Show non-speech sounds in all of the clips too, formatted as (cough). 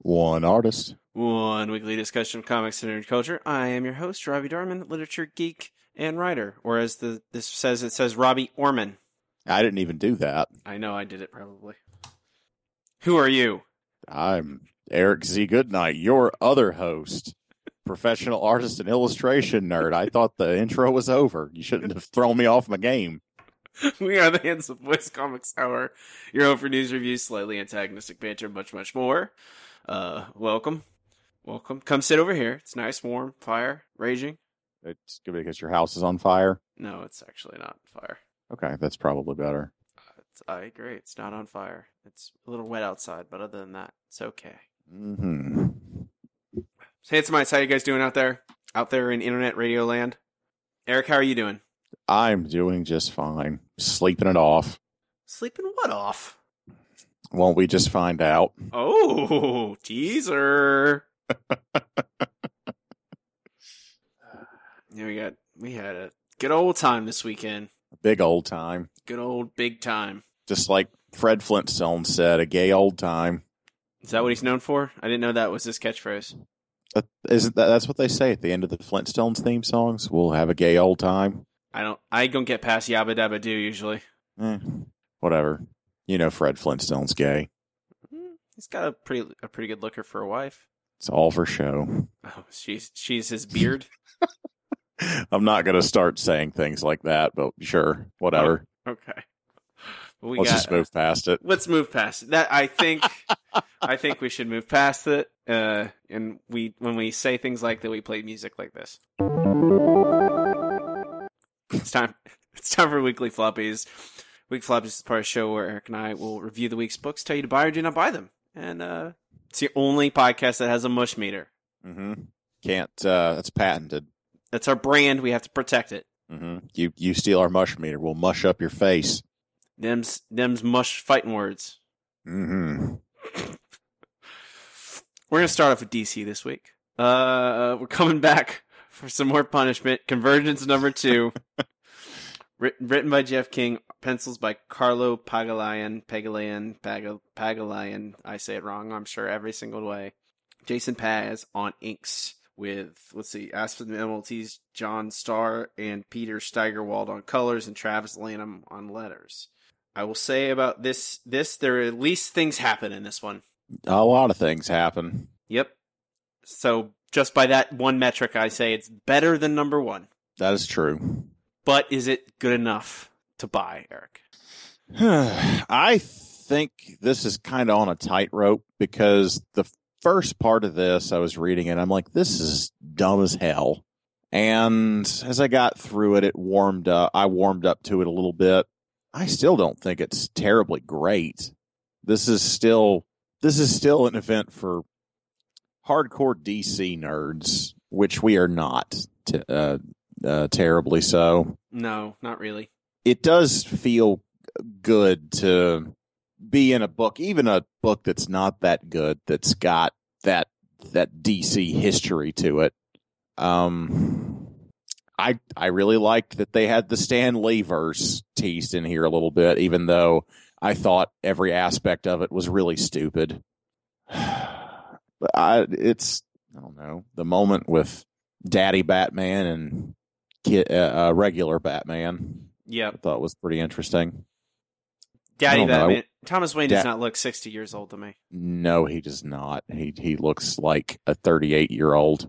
One artist. one weekly discussion of comics and nerd culture. I am your host, Robbie Darman, literature geek and writer. Or as the this says, it says Robbie Orman. I didn't even do that. I know I did it probably. Who are you? I'm Eric Z. Goodnight, your other host, professional artist and illustration nerd. I thought the intro was over. You shouldn't have thrown me off my game. (laughs) we are the Handsome Boys Comics Hour, your home for news reviews, slightly antagonistic banter, much, much more. Uh, welcome, welcome. Come sit over here. It's nice, warm, fire raging. It's because your house is on fire. No, it's actually not fire. Okay, that's probably better. It's, I agree. It's not on fire. It's a little wet outside, but other than that, it's okay. Mm-hmm. Handsome Mites, how you guys doing out there? Out there in internet radio land? Eric, how are you doing? I'm doing just fine. Sleeping it off. Sleeping what off? Won't we just find out? Oh, teaser. (laughs) yeah, we got we had a good old time this weekend. Big old time. Good old big time. Just like Fred Flintstone said, a gay old time. Is that what he's known for? I didn't know that was his catchphrase. That, isn't that, that's what they say at the end of the Flintstones theme songs? We'll have a gay old time. I don't I don't get past Yabba Dabba Doo usually. Eh, whatever. You know Fred Flintstone's gay. Hmm, He's got a pretty a pretty good looker for a wife. It's all for show. Oh, she's she's his beard. (laughs) (laughs) I'm not going to start saying things like that, but sure, whatever. Okay. We Let's got, just move past it. Let's move past it. That I think (laughs) I think we should move past it. Uh, and we when we say things like that, we play music like this. It's time. It's time for weekly floppies. Week floppies is part of the show where Eric and I will review the week's books, tell you to buy or do not buy them, and uh, it's the only podcast that has a mush meter. hmm Can't. Uh, that's patented. That's our brand. We have to protect it. hmm You you steal our mush meter, we'll mush up your face. Them's them's mush fighting words. hmm (laughs) We're gonna start off with DC this week. Uh, we're coming back (laughs) for some more punishment. Convergence number two, (laughs) written by Jeff King, pencils by Carlo Pagalayan, Pagalayan, Pagal- Pagalayan. I say it wrong. I'm sure every single way. Jason Paz on inks with let's see, Aspen MLT's John Starr and Peter Steigerwald on colors and Travis Lanham on letters. I will say about this this there are at least things happen in this one. A lot of things happen. Yep. So just by that one metric, I say it's better than number one. That is true. But is it good enough to buy, Eric? (sighs) I think this is kind of on a tightrope because the first part of this, I was reading it, I'm like, this is dumb as hell. And as I got through it, it warmed up. I warmed up to it a little bit. I still don't think it's terribly great. This is still this is still an event for hardcore DC nerds, which we are not To, uh, uh, terribly so No, not really. it does feel good to be in a book, even a book that's not that good, that's got that that DC history to it. Um, I I really liked that they had the Stan Lee verse teased in here a little bit, even though I thought every aspect of it was really stupid. (sighs) But I, it's I don't know the moment with Daddy Batman and kid, uh, uh, regular Batman. I Yep. thought was pretty interesting. Daddy don't know. Batman. Thomas Wayne does Da- not look 60 years old to me. No, he does not. He he looks like a 38 year old.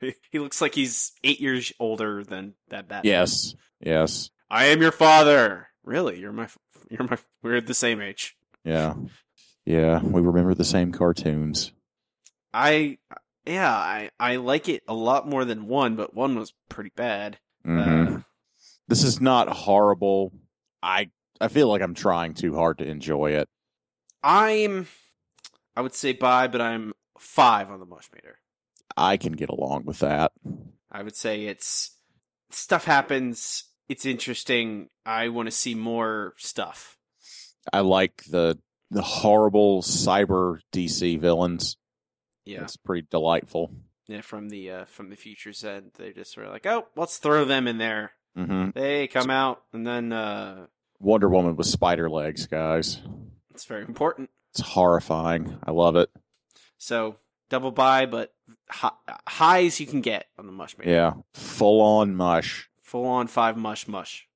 He, (laughs) he looks like he's eight years older than that Batman. Yes, yes, I am your father. Really? You're my. You're my. We're the same age. yeah, yeah. We remember the same cartoons. I. Yeah, I I like it a lot more than one, but one was pretty bad. Mhm. Uh, this is not horrible. I I feel like I'm trying too hard to enjoy it. I'm, I would say bye, but I'm five on the mush meter. I can get along with that. I would say it's stuff happens. It's interesting. I want to see more stuff. I like the the horrible cyber DC villains. Yeah, It's pretty delightful. yeah. From the uh, from the future said they just were like, oh, let's throw them in there. hmm They come out, and then uh, Wonder Woman with spider legs, guys. it's very important. It's horrifying. I love it. So double buy, but hi- highs you can get on the mush. Yeah, full on mush, Full on five mush mush.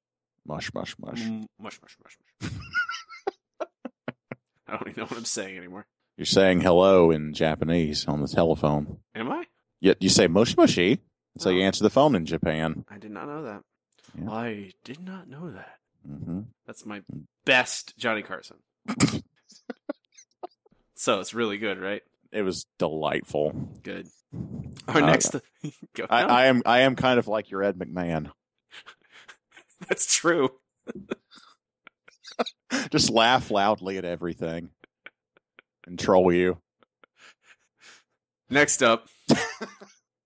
mush, mush, mush. Mm, mush mush mush mush. (laughs) I don't even know what I'm saying anymore. You're saying hello in Japanese on the telephone. Am I? Yet you say mush mushy. That's how you Oh. answer the phone in Japan. I did not know that. Yeah. I did not know that. hmm That's my best Johnny Carson. (laughs) so it's really good, right? It was delightful. Good. (laughs) Our Uh, next, (laughs) go. I, I am I am kind of like your Ed McMahon. that's true. Just laugh loudly at everything and troll you. Next up, (laughs)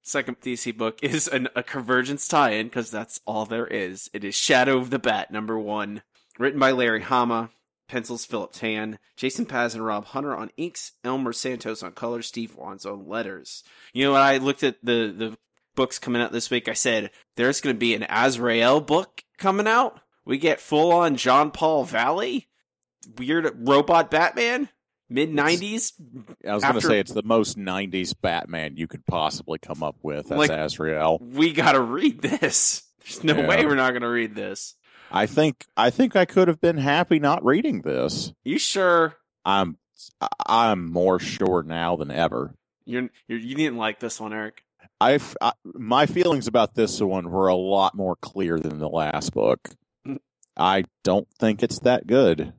second DC book is an, a Convergence tie-in because that's all there is. It is Shadow of the Bat number one, written by Larry Hama, pencils Philip Tan, Jason Paz and Rob Hunter on inks, Elmer Santos on colors, Steve Wands on letters. You know, when I looked at the the books coming out this week, I said there's going to be an Azrael book coming out. We get full on John Paul Valley, weird robot Batman, mid '90s. I was going to say it's the most '90s Batman you could possibly come up with. That's Like- Azrael. we gotta read this. There's no Yeah. way we're not gonna read this. I think I think I could have been happy not reading this. You sure I'm I'm more sure now than ever. you're, you're you didn't like this one, Eric? I've I, my feelings about this one were a lot more clear than the last book. Mm. I don't think it's that good.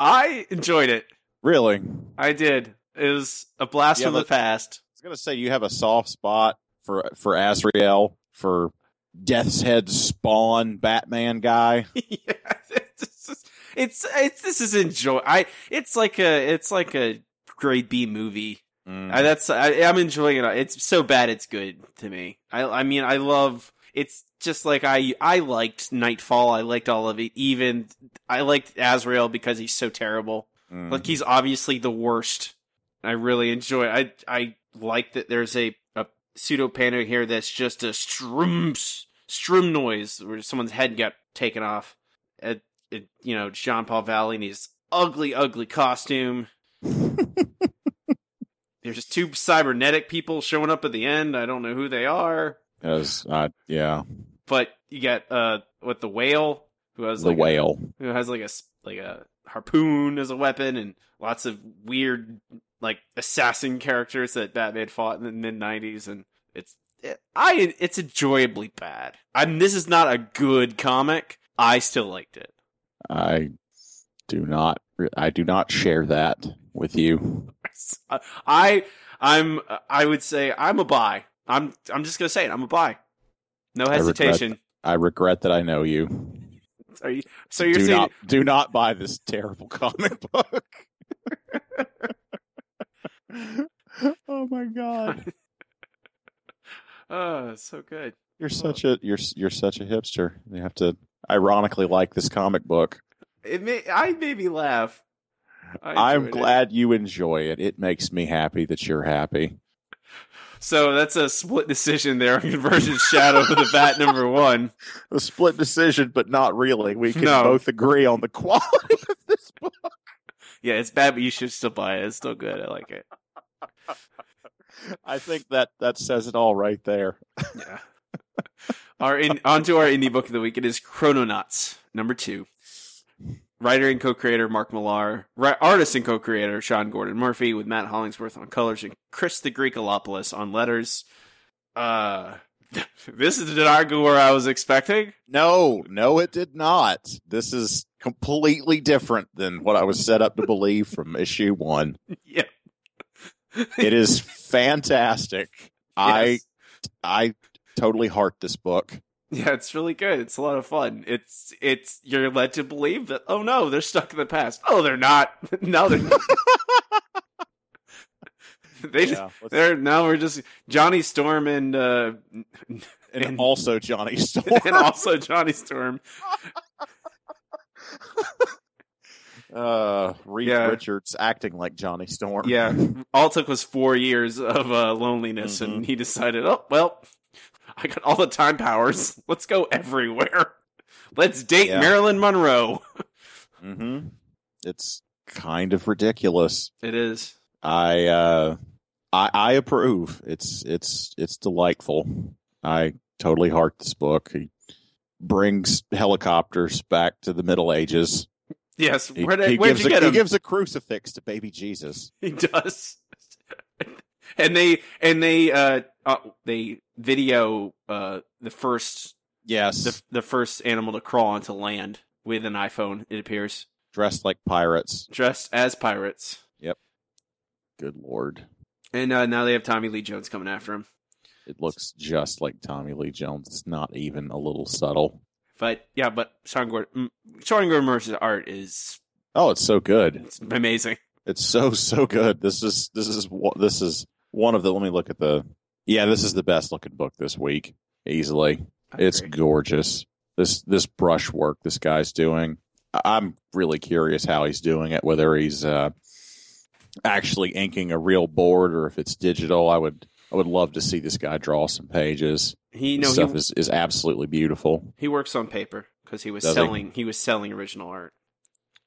I enjoyed it. Really, I did. It was a blast Yeah, from the but- past. I was gonna say you have a soft spot for for Azrael for Death's Head Spawn Batman guy. (laughs) yeah, (laughs) it's, just- it's it's this is enjoy. I it's like a it's like a grade B movie. Mm. I, that's I, I'm enjoying it. It's so bad it's good to me. I I mean I love. It's just like I I liked Knightfall. I liked all of it. Even I liked Azrael because he's so terrible. Mm. Like he's obviously the worst. I really enjoy. I I like that there's a a pseudo panda here that's just a strum strum noise where someone's head got taken off. At, it, you know, Jean Paul Valley in his ugly, ugly costume. (laughs) There's just two cybernetic people showing up at the end. I don't know who they are, As, uh, yeah, but you get uh, with the whale who has the like a- whale. who has like a like a harpoon as a weapon and lots of weird like assassin characters that Batman fought in the mid '90s, and it's it, I it's enjoyably bad. I mean, this is not a good comic. I still liked it. I do not. I do not share that with you. (laughs) I I'm I would say I'm a buy. I'm I'm just gonna say it. I'm a buy. No I regret hesitation. I regret that I know you. Are you, so you're do saying not do not buy this terrible (laughs) comic book. (laughs) oh my god. Oh, so good. You're such a you're you're such a hipster. You have to ironically like this comic book. It may I made me laugh. I I'm enjoyed it. glad you enjoy it. It makes me happy that you're happy. So that's a split decision there (laughs) on Convergence Shadow of the Bat number one. A split decision, but not really. We can No. both agree on the quality of this book. Yeah, it's bad, but you should still buy it. It's still good. I like it. I think that that says it all right there. Yeah. our in, onto our indie book of the week. It is Chrononauts number two. Writer and co-creator Mark Millar, artist and co-creator Sean Gordon Murphy, with Matt Hollingsworth on colors and Chris the Greekolopoulos on letters. Uh, (laughs) this did not go where I was expecting. No, no, it did not. This is completely different than what I was set up to believe from (laughs) issue one. yeah, It is fantastic. I (laughs) I totally heart this book. Yeah, it's really good. It's a lot of fun. It's it's you're led to believe that oh no, they're stuck in the past. Oh, they're not. (laughs) no, they're not. (laughs) they Yeah, they're now we're just Johnny Storm and uh (laughs) and, and- also Johnny Storm. and also Johnny Storm. uh, Reed Yeah. Richards acting like Johnny Storm. Yeah, all it took was four years of uh, loneliness, and he decided, oh well, I got all the time powers. (laughs) Let's go everywhere. Let's date Yeah. Marilyn Monroe. (laughs) hmm It's kind of ridiculous. It is. I uh I I approve. It's it's it's delightful. I totally heart this book. He brings helicopters back to the Middle Ages. Yes. He, Where did, he gives you a, he gives a crucifix to baby Jesus. He does. (laughs) and they and they uh, uh they video uh the first Yes, the the first animal to crawl onto land with an iPhone. It appears dressed like pirates. dressed as pirates, Yep. Good lord. and uh, now they have Tommy Lee Jones coming after him. It looks just like Tommy Lee Jones. It's not even a little subtle. But yeah, but Sean Gordon, mm, Sean Gordon Mercer's art is Oh, it's so good. it's amazing. It's so so good. This is this is this is one of the. Let me look at the. Yeah, this is the best looking book this week, easily. It's gorgeous. This this brush work this guy's doing. I'm really curious how he's doing it. Whether he's uh, actually inking a real board or if it's digital. I would I would love to see this guy draw some pages. he no stuff he, is is absolutely beautiful. he works on paper because he was Does he? selling he was selling original art.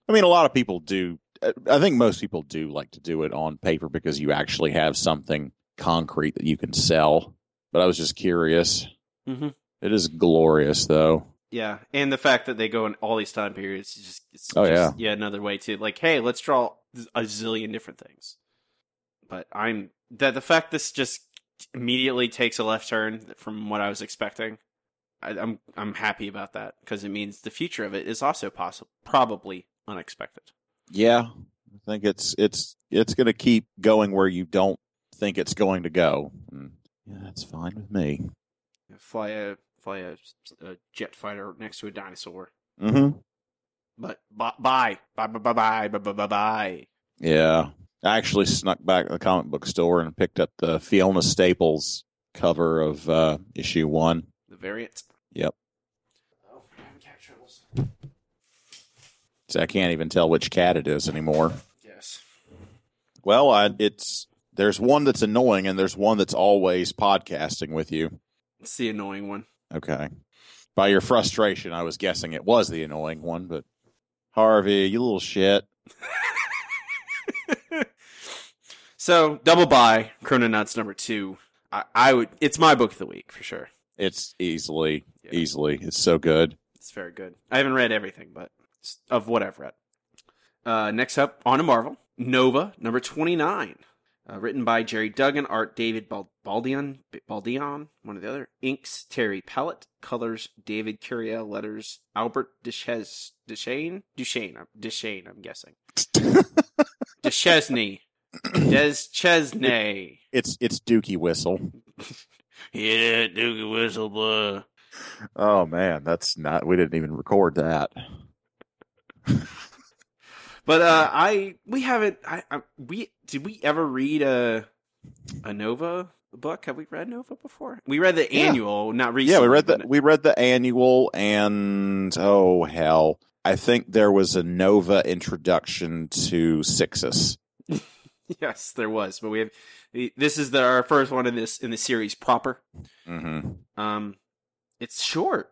I mean, a lot of people do. I think most people do like to do it on paper because you actually have something concrete that you can sell. But I was just curious. Mm-hmm. It is glorious, though. Yeah, and the fact that they go in all these time periods is just it's Oh, just, yeah another way to like hey let's draw a zillion different things. But I'm that the fact this just immediately takes a left turn from what I was expecting. I, I'm I'm happy about that because it means the future of it is also possible probably unexpected. Yeah, I think it's it's it's going to keep going where you don't think it's going to go. And, yeah, that's fine with me. Fly a fly a, a jet fighter next to a dinosaur. Mm-hmm. But bye bye bye bye bye bye bye bye. Yeah, I actually snuck back to the comic book store and picked up the Fiona Staples cover of uh, issue one. The variant. Yep. Oh, having cat troubles. So I can't even tell which cat it is anymore. Yes. Well, I, it's there's one that's annoying and there's one that's always podcasting with you. It's the annoying one. Okay. By your frustration, I was guessing it was the annoying one, but Harvey, you little shit. (laughs) so double buy Chrononauts number two. I, I would. It's my book of the week for sure. It's easily, Yeah. easily. It's so good. It's very good. I haven't read everything, but of what I've read. Uh, next up, on to Marvel, Nova number twenty nine, uh, written by Gerry Duggan, art David Bal- Baldion, Baldion, one of the other, inks Terry Pallot, colors David Curiel, letters Albert Duches, Duchesne, Duchesne, I'm- Duchesne, I'm guessing, (laughs) Duchesne, Deschesne. It's it's Dookie Whistle. (laughs) Yeah, Doogie Whistle, blah. Oh man, that's not. We didn't even record that. (laughs) But uh, I we haven't. I, I we did we ever read a a Nova book? Have we read Nova before? We read the Yeah. annual, not recently. Yeah, we read the we read the annual, and oh hell, I think there was a Nova introduction to Sixus. (laughs) yes, there was, but we have. This is the, our first one in this in the series proper. Mm-hmm. Um, it's short.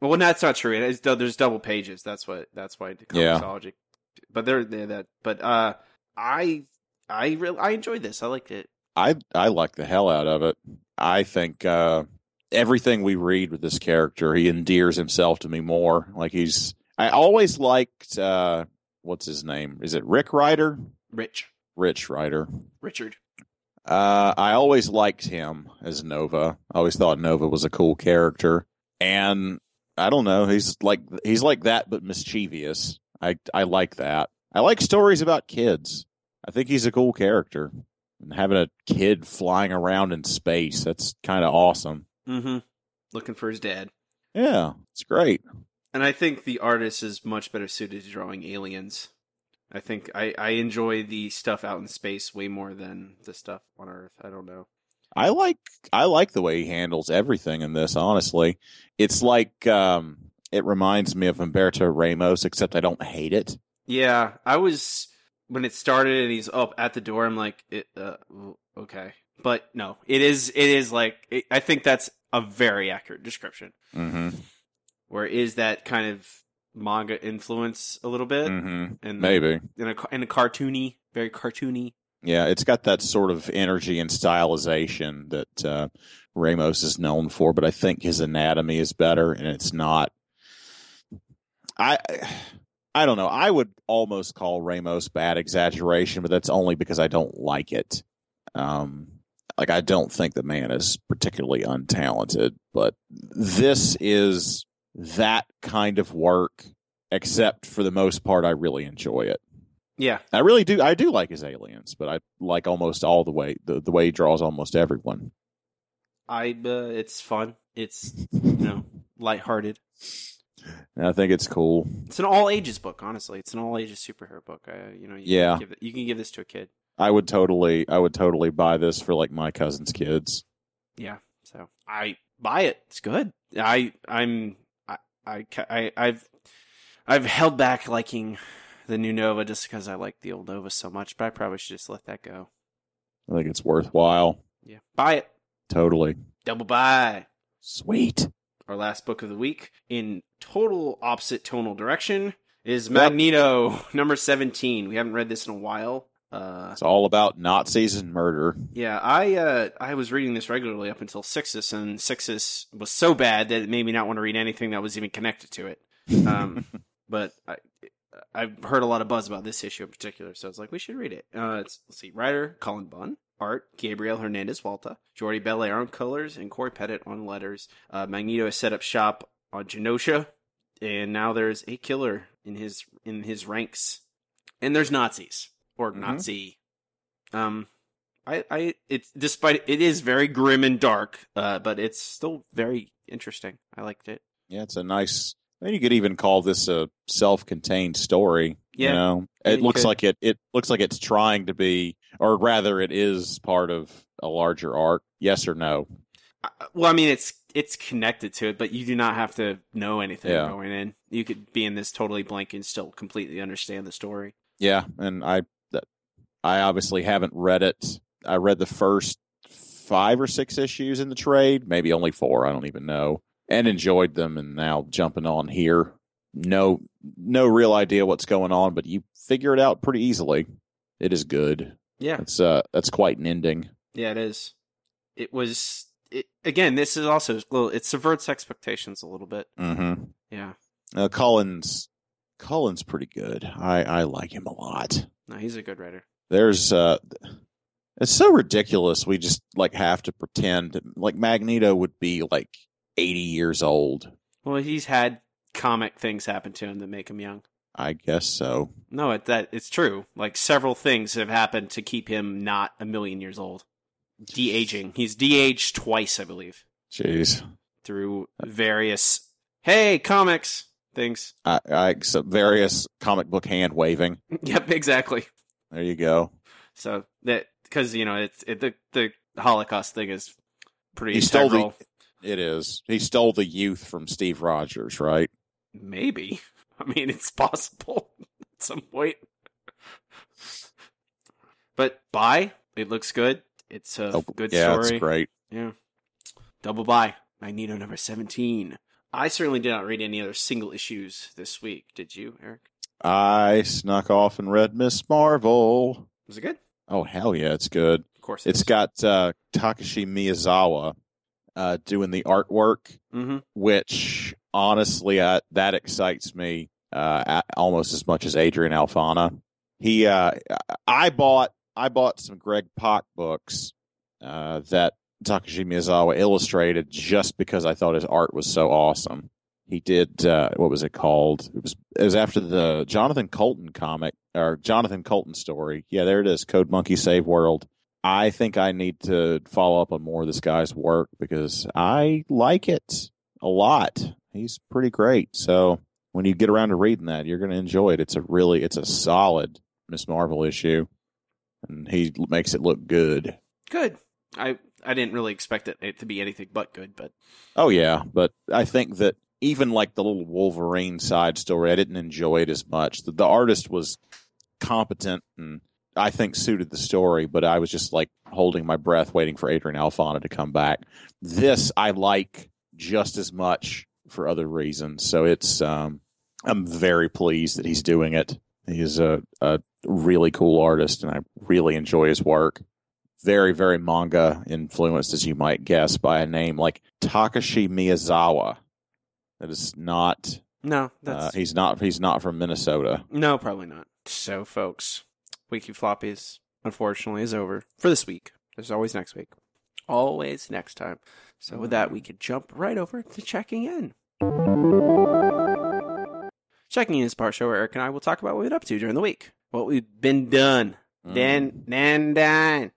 Well, that's not true. It is, there's double pages. That's what. That's why the Yeah. But they're, they're that. But uh, I I really I enjoyed this. I liked it. I I like the hell out of it. I think uh, everything we read with this character, he endears himself to me more. Like he's. I always liked uh, what's his name? Is it Rick Rider? Rich Rich Rider. Richard. Uh, I always liked him as Nova. I always thought Nova was a cool character, and I don't know. He's like he's like that, but mischievous. I I like that. I like stories about kids. I think he's a cool character, and having a kid flying around in space that's kind of awesome. Mm-hmm. Looking for his dad. Yeah, it's great. And I think the artist is much better suited to drawing aliens. I think I, I enjoy the stuff out in space way more than the stuff on Earth. I don't know. I like I like the way he handles everything in this. Honestly, it's like um, it reminds me of Humberto Ramos, except I don't hate it. Yeah, I was when it started and he's up at the door. I'm like, it, uh, okay, but no, it is it is like it, I think that's a very accurate description. Mm-hmm. Where is that kind of manga influence a little bit, Mm-hmm. and Maybe. in a in a cartoony, very cartoony. Yeah, it's got that sort of energy and stylization that uh, Ramos is known for, but I think his anatomy is better, and it's not. I I don't know. I would almost call Ramos bad exaggeration, but that's only because I don't like it. Um, like I don't think the man is particularly untalented, but this is that kind of work. Except for the most part, I really enjoy it. Yeah, I really do. I do like his aliens, but I like almost all the way the, the way he draws almost everyone. I uh, it's fun. It's you know lighthearted. And I think it's cool. It's an all ages book. Honestly, it's an all ages superhero book. I, you know, you Yeah. can give you can give this to a kid. I would totally, I would totally buy this for like my cousin's kids. Yeah, so I buy it. It's good. I, I'm, I, I, I I've, I've held back liking the new Nova just because I like the old Nova so much, but I probably should just let that go. I think it's worthwhile. Yeah, buy it. Totally Double buy. sweet. Our last book of the week in total opposite tonal direction is Magneto (laughs) number 17. We haven't read this in a while. Uh It's all about Nazis and murder. Yeah, I uh, I was reading this regularly up until Sixus, and Sixus was so bad that it made me not want to read anything that was even connected to it. Um, (laughs) but I, I've heard a lot of buzz about this issue in particular, so I was like, we should read it. Uh, it's, let's see, writer Cullen Bunn, art Gabriel Hernandez Walta, Jordie Bellaire on colors, and Cory Petit on letters. Uh, Magneto has set up shop on Genosha, and now there's a killer in his in his ranks, and there's Nazis or Mhm. Nazi. Um, I, I, it's despite it is very grim and dark, uh, but it's still very interesting. I liked it. Yeah, it's a nice. I mean, you could even call this a self-contained story. Yeah. You know, it looks could. like it. It looks like it's trying to be, or rather, it is part of a larger arc. Yes or no? Uh, Well, I mean, it's it's connected to it, but you do not have to know anything Yeah. going in. You could be in this totally blank and still completely understand the story. Yeah, and I, I obviously haven't read it. I read the first five or six issues in the trade, maybe only four. I don't even know, and enjoyed them. And now jumping on here, no, no real idea what's going on, but you figure it out pretty easily. It is good. Yeah, It's uh, that's quite an ending. yeah, it is. It was it, again. This is also a little. it subverts expectations a little bit. Mm-hmm. Yeah, Uh, Collins, Collins, pretty good. I I like him a lot. no, he's a good writer. there's uh it's so ridiculous we just like have to pretend like magneto would be like 80 years old Well, he's had comic things happen to him that make him young. I guess so No, it, that it's true. Like several things have happened to keep him not a million years old. De aging. He's de aged twice, I believe, jeez through various hey comics things. i i various comic book hand waving (laughs) yep, exactly. there you go So that because you know it's it, the the Holocaust thing is pretty He stole the- it is he stole the youth from steve rogers right Maybe. I mean, it's possible (laughs) at some point. But buy. It looks good. It's a Oh, good yeah story. Yeah, it's great Yeah. Double buy. Magneto number 17. I certainly did not read any other single issues this week. Did you, Eric? i snuck off and read miss marvel Was it good? oh hell yeah it's good Of course. it's got uh takashi miyazawa uh doing the artwork Mm-hmm. which honestly uh, that excites me uh, almost as much as Adrian Alphona. He, uh, I bought, I bought some Greg Pak books uh, that Takashi Miyazawa illustrated just because I thought his art was so awesome. He did uh, what was it called? It was it was after the Jonathan Coulton comic or Jonathan Coulton story. Yeah, there it is. Code Monkey Save World. I think I need to follow up on more of this guy's work because I like it a lot. he's pretty great. So when you get around to reading that, you're going to enjoy it. It's a really, it's a solid Miss Marvel issue, and he makes it look good. Good. I I didn't really expect it, it to be anything but good, but Oh yeah, but I think that even like the little Wolverine side story, I didn't enjoy it as much. The, the artist was competent and I think suited the story, but I was just like holding my breath, waiting for Adrian Alphona to come back. This I like just as much for other reasons, so it's um, I'm very pleased that he's doing it. He's a, a really cool artist, and I really enjoy his work. Very, very manga influenced, as you might guess, by a name like Takashi Miyazawa. That is not. no, Uh, he's not. He's not from Minnesota. no, probably not. So, folks, Weekly Floppies unfortunately is over for this week. There's always next week. Always next time. So with that, we could jump right over to checking in. Checking in is part show where Eric and I will talk about what we've been up to during the week. What we've been done. Mm. Then, then done.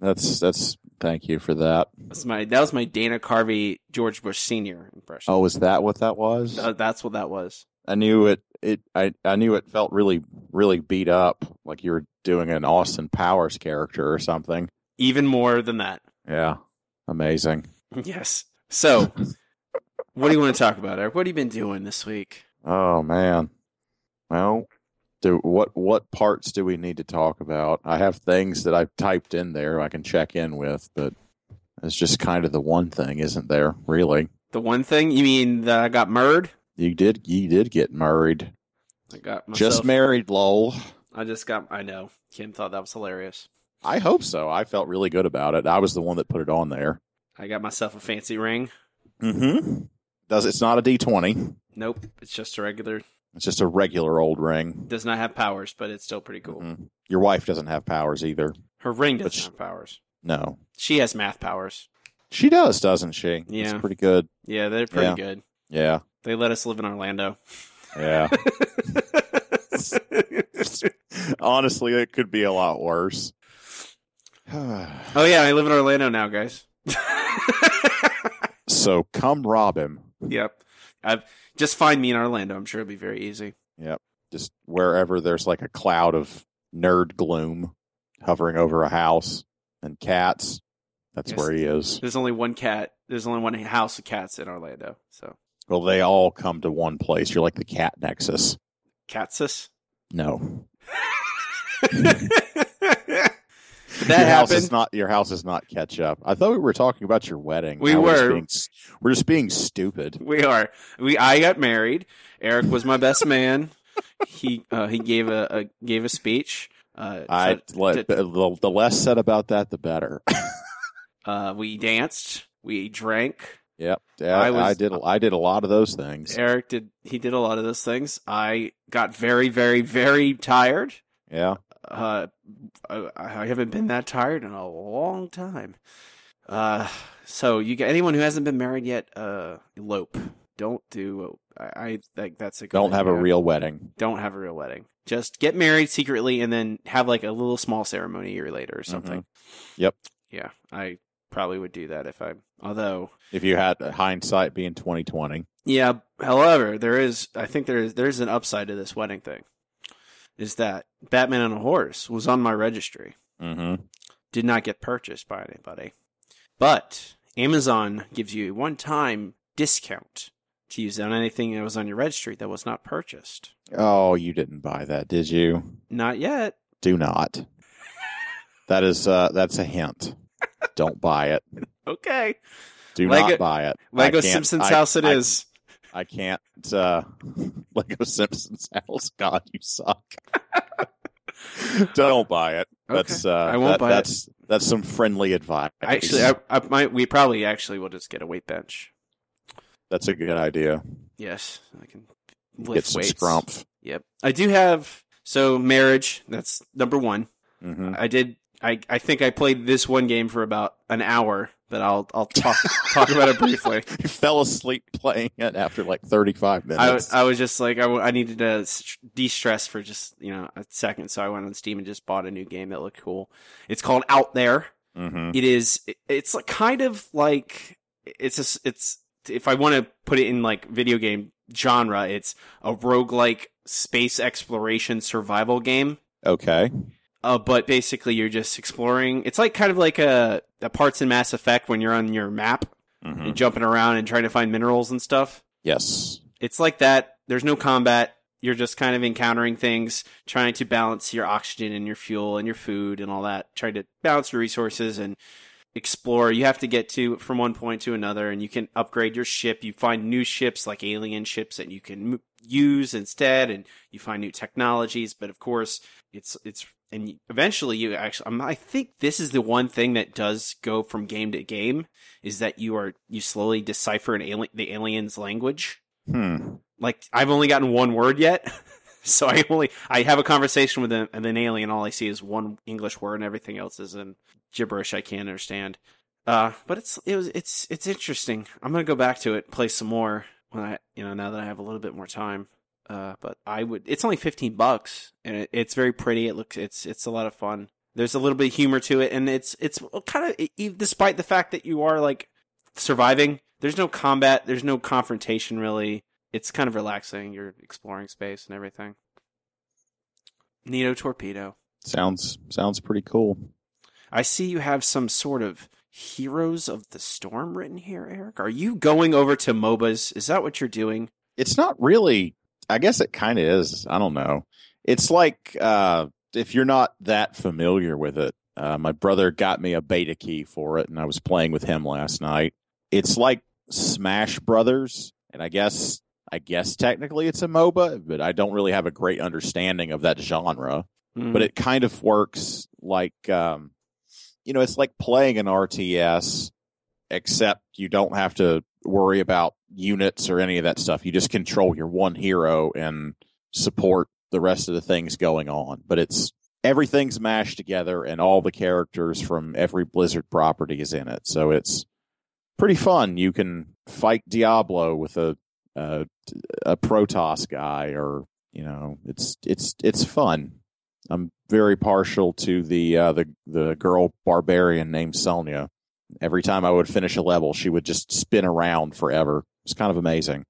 That's that's. Thank you for that. That's my that was my Dana Carvey George Bush Senior impression. Oh, was that what that was? Uh, that's what that was. I knew it. It. I. I knew it felt really, really beat up, like you were doing an Austin Powers character or something. Even more than that. Yeah, amazing. Yes. So, what do you want to talk about, Eric? What have you been doing this week? Oh man. Well, do what what parts do we need to talk about? I have things that I've typed in there I can check in with, but it's just kind of the one thing, isn't there? Really? The one thing you mean that I got murdered? You did you did get married. I got myself, Just married, lol. I just got. I know. Kim thought that was hilarious. I hope so. I felt really good about it. I was the one that put it on there. I got myself a fancy ring. Mm-hmm. Does it's not a D twenty. Nope, it's just a regular. It's just a regular old ring. Does not have powers, but it's still pretty cool. Mhm. Your wife doesn't have powers either. Her ring doesn't have powers. No. She has math powers. She does, doesn't she? Yeah. It's pretty good. Yeah, they're pretty Yeah. good. Yeah. They let us live in Orlando. Yeah. (laughs) Honestly, it could be a lot worse. (sighs) oh yeah, I live in Orlando now, guys. (laughs) so come rob him. yep. I've just find me in Orlando. I'm sure it'll be very easy. Yep. Just wherever there's like a cloud of nerd gloom hovering over a house and cats. That's Yes. where he is. There's only one cat. There's only one house of cats in Orlando. So Well, they all come to one place. You're like the cat nexus. catsis. No. (laughs) that your house is not your house is not catch up. I thought we were talking about your wedding. We Now we're just were. being we're just being stupid. We are. We. I got married. Eric was my best man. He uh, he gave a, a gave a speech. Uh, I so- let, the, the less said about that, the better. (laughs) uh, we danced. We drank. Yep. Yeah, I I, did. I did a lot of those things. Eric did. He did a lot of those things. I got very, very, very tired. Yeah. Uh, I, I haven't been that tired in a long time. Uh, so you get anyone who hasn't been married yet, uh, elope. Don't do. I, I think that's a good Don't have a real wedding. Don't have a real wedding. Just get married secretly and then have like a little small ceremony a year later or something. Yep. Yeah, I probably would do that if I. Although, If you had hindsight being twenty twenty. yeah. However, there is. I think there is. There's an upside to this wedding thing. Is that Batman on a horse was on my registry. Mm-hmm. Did not get purchased by anybody, but Amazon gives you a one-time discount to use on anything that was on your registry that was not purchased. Oh, you didn't buy that, did you? Not yet. Do not. (laughs) that is uh that's a hint. Don't buy it. Okay. Do Lego- not buy it. Lego Simpsons I- house it I- is. I can't. Uh, (laughs) Lego Simpsons house. God, you suck. (laughs) Don't buy it. That's uh, I won't that- buy it. that's that's some friendly advice. Actually, I, I might. We probably actually will just get a weight bench. that's a good idea. Yes, I can Get lift some weights. scrumph. Yep, I do have. So marriage. That's number one. hmm I did. I I think I played this one game for about an hour, but I'll I'll talk (laughs) talk about it briefly. You fell asleep playing it after like thirty five minutes. I was just like I, I needed to de-stress for just you know a second, so I went on Steam and just bought a new game that looked cool. It's called Out There. Mm-hmm. It is. It's like kind of like it's a. It's if I want to put it in like video game genre, it's a roguelike space exploration survival game. Okay. Uh, but basically, you're just exploring. It's like kind of like a, a parts in Mass Effect when you're on your map Mhm. and jumping around and trying to find minerals and stuff. Yes. It's like that. There's no combat. You're just kind of encountering things, trying to balance your oxygen and your fuel and your food and all that. Trying to balance your resources and explore. You have to get to from one point to another, and you can upgrade your ship. You find new ships like alien ships that you can use instead, and you find new technologies. But of course, it's it's and eventually you actually. I'm- I think this is the one thing that does go from game to game is that you are you slowly decipher an alien the alien's language Hmm. like I've only gotten one word yet. (laughs) so I only I have a conversation with an, an alien. All I see is one English word, and everything else is in gibberish I can't understand. Uh, but it's it was it's it's interesting. I'm gonna go back to it, play some more when I you know now that I have a little bit more time. Uh, but I would. It's only 15 bucks, and it, it's very pretty. It looks it's it's a lot of fun. There's a little bit of humor to it, and it's it's kind of despite the fact that you are like surviving. There's no combat. There's no confrontation really. It's kind of relaxing. You're exploring space and everything. Nito Torpedo. Sounds sounds pretty cool. I see you have some sort of Heroes of the Storm written here, Eric. Are you going over to MOBAs? Is that what you're doing? It's not really. I guess it kind of is. I don't know. It's like uh, if you're not that familiar with it. Uh, my brother got me a beta key for it, and I was playing with him last night. It's like Smash Brothers, and I guess I guess technically it's a MOBA, but I don't really have a great understanding of that genre. Hmm. but it kind of works like um you know it's like playing an RTS except you don't have to worry about units or any of that stuff. You just control your one hero and support the rest of the things going on. But it's everything's mashed together and all the characters from every Blizzard property is in it. So it's pretty fun. You can fight Diablo with a a, a Protoss guy or you know it's it's it's fun. I'm very partial to the uh, the the girl barbarian named Sonya. Every time I would finish a level, she would just spin around forever. It's kind of amazing.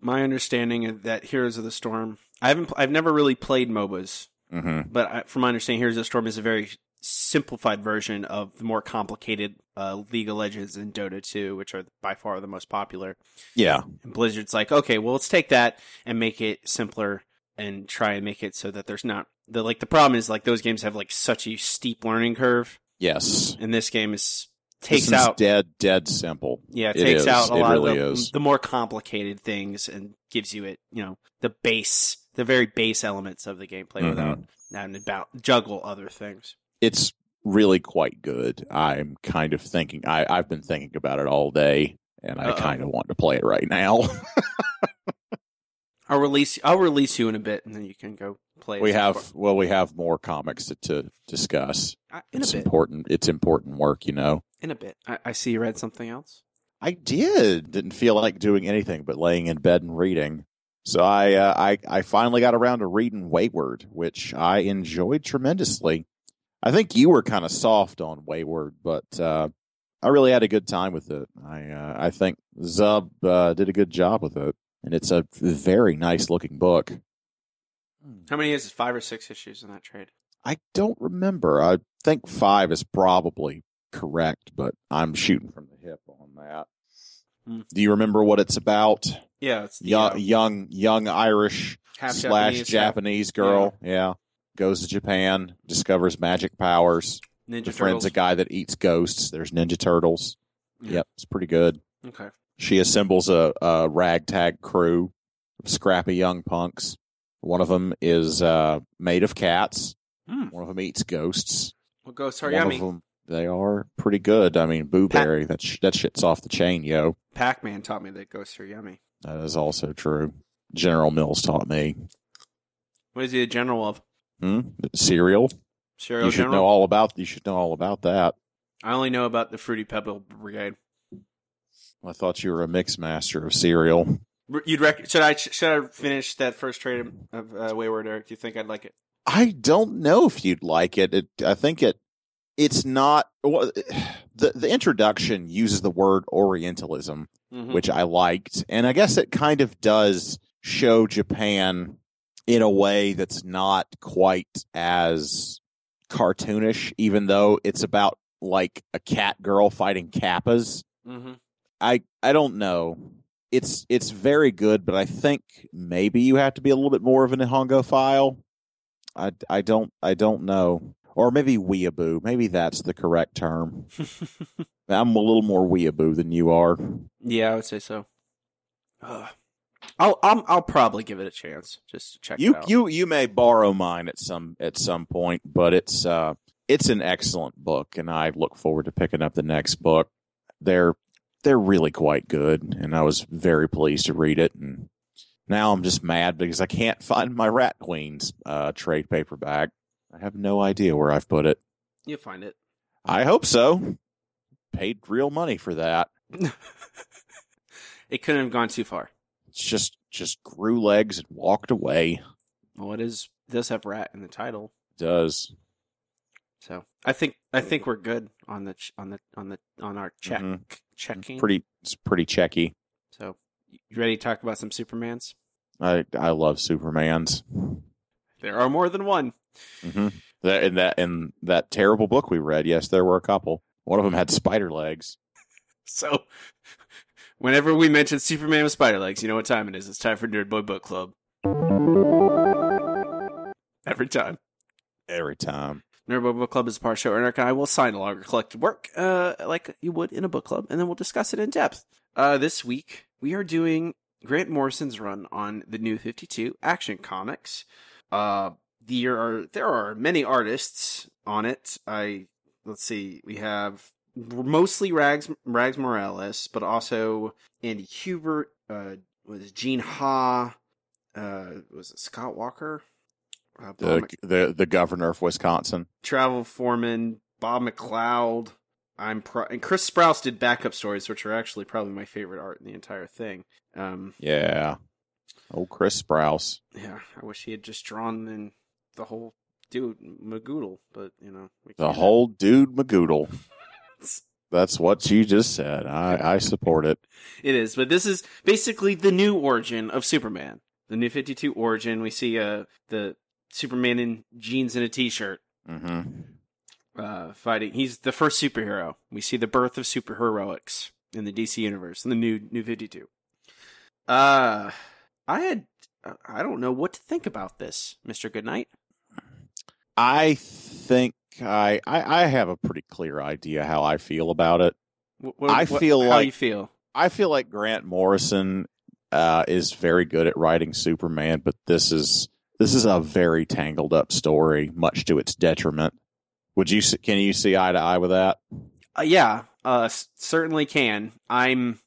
My understanding is that Heroes of the Storm. I haven't. I've never really played MOBAs, hmm but I, from my understanding, Heroes of the Storm is a very simplified version of the more complicated uh, League of Legends and Dota 2, which are by far the most popular. Yeah, And Blizzard's like, okay, well, let's take that and make it simpler and try and make it so that there's not the like the problem is like those games have like such a steep learning curve, yes. and this game is takes is out dead, dead simple. yeah, it takes out a It lot really of the, the more complicated things and gives you it, you know, the base, the very base elements of the gameplay Mhm. without having to juggle other things. It's really quite good. I'm kind of thinking. I I've been thinking about it all day, and I Uh-oh. kind of want to play it right now. (laughs) I'll release I'll release you in a bit, and then you can go we have well, we have more comics to, to discuss. It's important. It's important work, you know. In a bit. I, I see you read something else. I did. Didn't feel like doing anything but laying in bed and reading. So I, uh, I, I finally got around to reading Wayward, which I enjoyed tremendously. I think you were kind of soft on Wayward, but uh, I really had a good time with it. I, uh, I think Zub uh, did a good job with it, and it's a very nice looking book. How many is it? Five or six issues in that trade? I don't remember. I think five is probably correct, but I'm shooting from the hip on that. Hmm. Do you remember what it's about? Yeah, it's the, young, uh, young, young Irish half slash Japanese, Japanese, half- girl. Yeah. goes to Japan, discovers magic powers, Ninja befriends Turtles. a guy that eats ghosts. There's Ninja Turtles. Yeah. Yep, it's pretty good. Okay. She assembles a, a ragtag crew of scrappy young punks. One of them is uh, made of cats. Hmm. One of them eats ghosts. Well, ghosts are One yummy. of them, they are pretty good. I mean, Boo Berry, that sh- that shit's off the chain, yo. Pac Man taught me that ghosts are yummy. That is also true. General Mills taught me. What is he the general of? Hmm? Cereal. Serial you should general. know all about. You should know all about that. I only know about the Fruity Pebble Brigade. I thought you were a mix master of cereal. You'd rec- should I should I finish that first trade of uh, Wayward Eric? Do you think I'd like it? I don't know if you'd like it. it I think it it's not well, the the introduction uses the word Orientalism, Mhm. which I liked, and I guess it kind of does show Japan in a way that's not quite as cartoonish, even though it's about like a cat girl fighting kappas. Mhm. I I don't know. It's it's very good, but I think maybe you have to be a little bit more of an Nihongo file. I, I don't I don't know, or maybe weeaboo. Maybe that's the correct term. (laughs) I'm a little more weeaboo than you are. yeah, I would say so. Ugh. I'll I'll I'll probably give it a chance just to check You it out. you you may borrow mine at some at some point, but it's uh it's an excellent book, and I look forward to picking up the next book. They're they're really quite good, and I was very pleased to read it. And now I'm just mad because I can't (laughs) find my Rat Queens uh, trade paperback. I have no idea where I've put it. You'll find it. I hope so. Paid real money for that. (laughs) It couldn't have gone too far. It's just just grew legs and walked away. Well, it is it does have rat in the title, does so I think I think we're good on the ch- on the on the on our check Mhm. checking. pretty it's pretty checky. So, you ready to talk about some Supermans? I I love Superman's. There are more than one. Mm-hmm. That in that in that terrible book we read, yes, there were a couple. One of them had spider legs. (laughs) So, whenever we mention Superman with spider legs, you know what time it is. It's time for Nerd Boy Book Club. Every time. Every time. Nerd Book Club is a part show. Eric and I will sign along or collected work, uh, like you would in a book club, and then we'll discuss it in depth. Uh, this week we are doing Grant Morrison's run on the New Fifty Two Action Comics. Uh, there are there are many artists on it. I let's see, we have mostly Rags Rags Morales, but also Andy Kubert, uh, was Gene Ha, uh, was it Scott Walker? The Mc- the the governor of Wisconsin. Travel Foreman, Bob McLeod. I'm pro- and Chris Sprouse did backup stories, which are actually probably my favorite art in the entire thing. Um, Yeah. Oh, Chris Sprouse. yeah, I wish he had just drawn in the whole dude Magoodle, but you know we The whole dude Magoodle. (laughs) That's what you just said. I, I support it. It is, but this is basically the new origin of Superman. The new Fifty Two origin. We see uh the Superman in jeans and a t-shirt. hmm uh, fighting. He's the first superhero. We see the birth of superheroics in the DC universe in the new New Fifty Two. Uh, I had I don't know what to think about this, Mister Goodnight. I think I, I I have a pretty clear idea how I feel about it. What, what, I what- feel how like- you feel. I feel like Grant Morrison uh, is very good at writing Superman, but this is this is a very tangled up story, much to its detriment. Would you can you see eye to eye with that? Uh, yeah, uh, certainly can. I'm.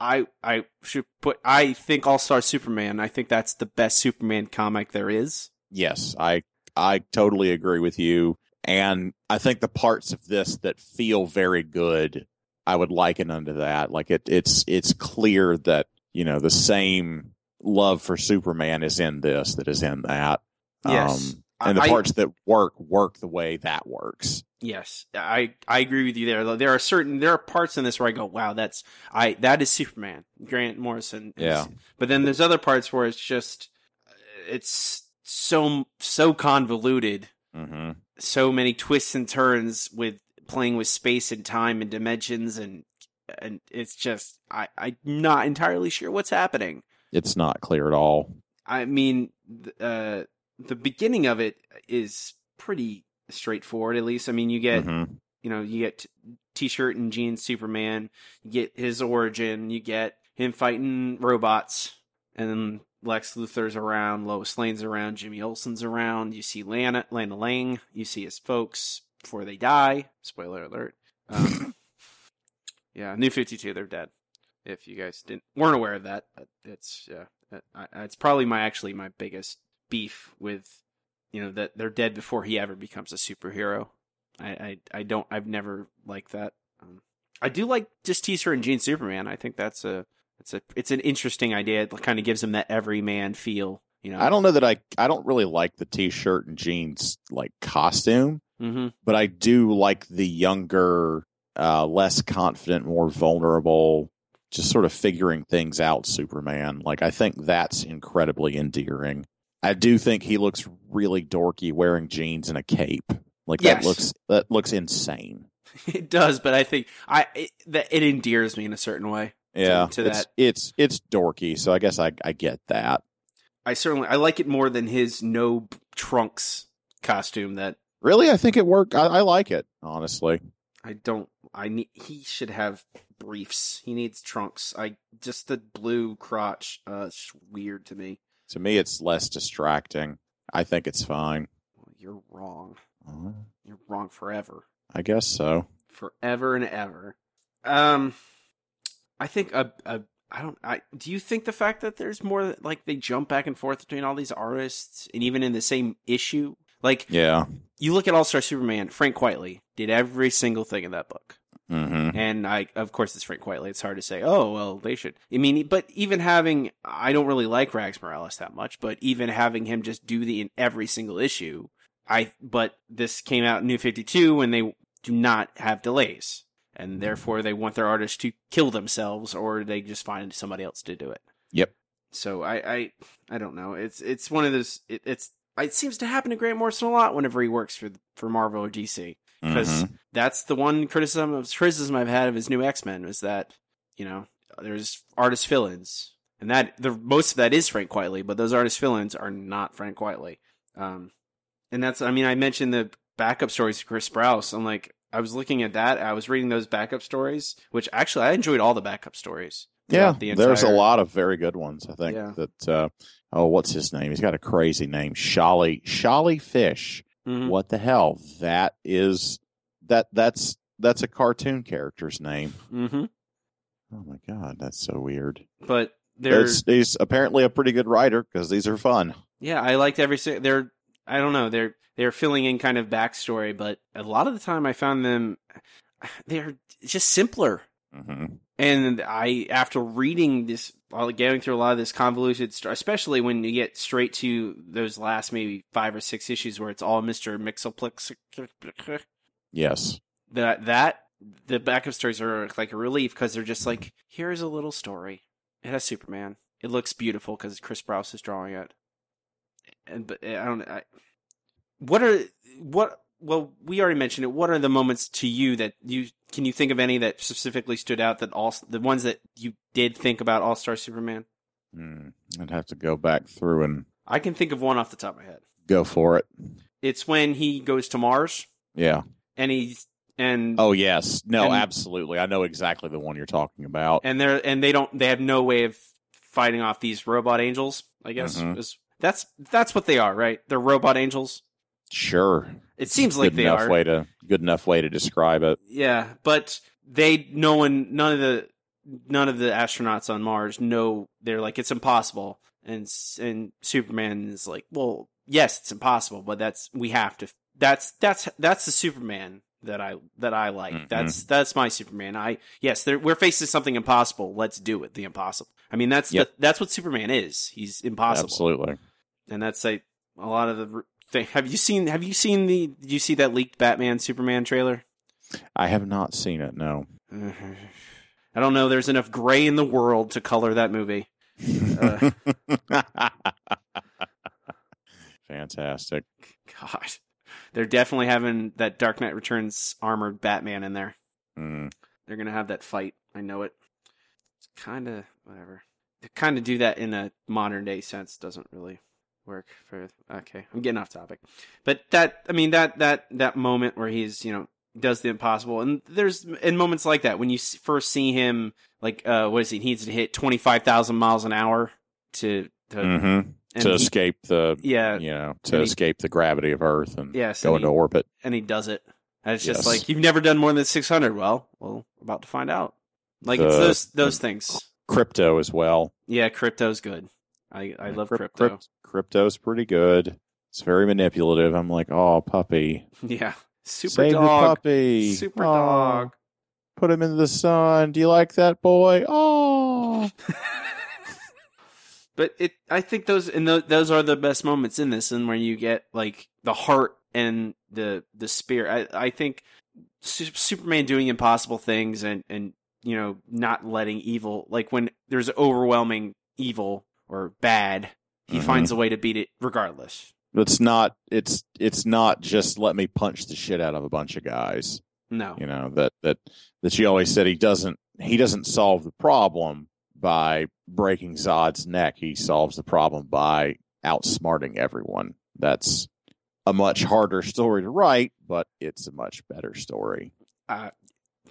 I I should put. I think All Star Superman. I think that's the best Superman comic there is. Yes, I I totally agree with you, and I think the parts of this that feel very good, I would liken unto that. Like it, it's it's clear that you know the same love for Superman is in this that is in that. Yes. Um, and the I- parts that work work the way that works. Yes, I I agree with you there. There are certain there are parts in this where I go, wow, that's I that is Superman, Grant Morrison. is- Yeah. But then there's other parts where it's just it's so so convoluted, hmm so many twists and turns with playing with space and time and dimensions and and it's just I I'm not entirely sure what's happening. It's not clear at all. I mean, uh, the beginning of it is pretty straightforward. At least, I mean, you get Mhm. you know, you get t- t-shirt and jeans Superman, you get his origin, you get him fighting robots, and then Lex Luthor's around, Lois Lane's around, Jimmy Olsen's around, you see Lana, Lana Lang, you see his folks before they die, spoiler alert. Um, (laughs) yeah, New 52, they're dead. If you guys didn't weren't aware of that, but it's yeah, I- it's probably my actually my biggest beef with you know that they're dead before he ever becomes a superhero. I, I, I don't. I've never liked that. Um, I do like just T-shirt and jeans Superman. I think that's a it's a it's an interesting idea. It kind of gives him that everyman feel. You know, I don't know that I I don't really like the t-shirt and jeans like costume. Mm-hmm. but I do like the younger, uh, less confident, more vulnerable, just sort of figuring things out Superman. Like I think that's incredibly endearing. I do think he looks really dorky wearing jeans and a cape. Like Yes. that looks that looks insane. (laughs) It does, but I think I it, that it endears me in a certain way. Yeah, to it's, that. it's it's dorky. So I guess I I get that. I certainly I like it more than his no trunks costume that Really, I think it worked. I, I like it honestly. I don't I need he should have briefs. He needs trunks. I just the blue crotch uh it's weird to me. To me, it's less distracting. I think it's fine. You're wrong. Uh, You're wrong forever. I guess so. Forever and ever. Um I think a a I don't I do you think the fact that there's more like they jump back and forth between all these artists and even in the same issue like Yeah. you look at All Star Superman, Frank Quitely did every single thing in that book. hmm And I, of course, it's Frank Quitely. It's hard to say, oh, well, they should. I mean, but even having, I don't really like Rags Morales that much, but even having him just do the in every single issue, I, but this came out in New 52 when they do not have delays. And therefore they want their artists to kill themselves or they just find somebody else to do it. Yep. So I, I, I don't know. It's, it's one of those, it, it's, it seems to happen to Grant Morrison a lot whenever he works for, for Marvel or DC because Mhm. that's the one criticism of criticism I've had of his new X Men is that you know there's artist fill-ins, and that the most of that is Frank Quitely, but those artist fill-ins are not Frank Quitely. Um, and that's I mean I mentioned the backup stories of Chris Sprouse. I'm like I was looking at that, I was reading those backup stories, which actually I enjoyed all the backup stories. Yeah, the there's a lot of very good ones. I think Yeah. that. Uh, oh, what's his name? He's got a crazy name. Sholly Sholly Fisch. Mhm. What the hell? That is that that's that's a cartoon character's name. Mm-hmm. Oh my god, that's so weird. But there's he's apparently a pretty good writer because these are fun. Yeah, I liked every. They're I don't know. They're they're filling in kind of backstory, but a lot of the time I found them (sighs) they're just simpler. hmm And I, after reading this, getting through a lot of this convoluted, st- especially when you get straight to those last maybe five or six issues where it's all Mister Mxyzptlk, Yes. that that the backup stories are like a relief because they're just like here's a little story. It has Superman. It looks beautiful because Chris Sprouse is drawing it. And but I don't. I, what are what? Well, we already mentioned it. What are the moments to you that you can you think of any that specifically stood out? That all the ones that you did think about All Star Superman. Hmm. I'd have to go back through and I can think of one off the top of my head. go for it. It's when he goes to Mars Yeah. and he's and Oh yes. No, And- absolutely. I know exactly the one you're talking about. and they're and they don't they have no way of fighting off these robot angels i guess Mhm. is that's that's what they are right they're robot angels Sure. it seems like good they enough are way to good enough way to describe it. yeah but they no one none of the none of the astronauts on mars know they're like it's impossible and and superman is like well yes it's impossible but that's we have to that's that's that's the superman that i that i like Mhm. that's that's my superman i yes we're facing something impossible let's do it the impossible i mean that's Yep. the, that's what superman is he's impossible Absolutely. and that's like a lot of the thing have you seen have you seen the did you see that leaked batman superman trailer I have not seen it. No. (laughs) I don't know. There's enough gray in the world to color that movie. (laughs) Uh. Fantastic. (laughs) God, they're definitely having that Dark Knight Returns armored Batman in there. Mm. They're gonna have that fight. I know it. It's kind of whatever. To kind of do that in a modern day sense doesn't really work for. Okay, I'm getting off topic, but that I mean that that that moment where he's you know does the impossible, and there's in moments like that when you first see him like uh what is he, he needs to hit twenty five thousand miles an hour to to hmm and To he- escape the, yeah you know, to he- escape the gravity of Earth and yes go and into he- orbit. and he does it. And it's just Yes. like you've never done more than 600. Well, well, about to find out. Like it's those those the- things. Krypto as well. Yeah, Krypto's good. I I love Cryp- Krypto. crypt- Krypto's pretty good. It's very manipulative. I'm like, oh, puppy. (laughs) Yeah, super Save the dog. puppy. Super dog. Put him in the sun. Do you like that boy? Oh. (laughs) But it, I think those and those, those are the best moments in this, and where you get like the heart and the the spirit. I I think Su- Superman doing impossible things and and you know not letting evil like when there's overwhelming evil or bad, he Mhm. finds a way to beat it regardless. It's not. It's it's not just let me punch the shit out of a bunch of guys. No, You know that that that she always said he doesn't he doesn't solve the problem by breaking Zod's neck. He solves the problem by outsmarting everyone. That's a much harder story to write, but it's a much better story. uh,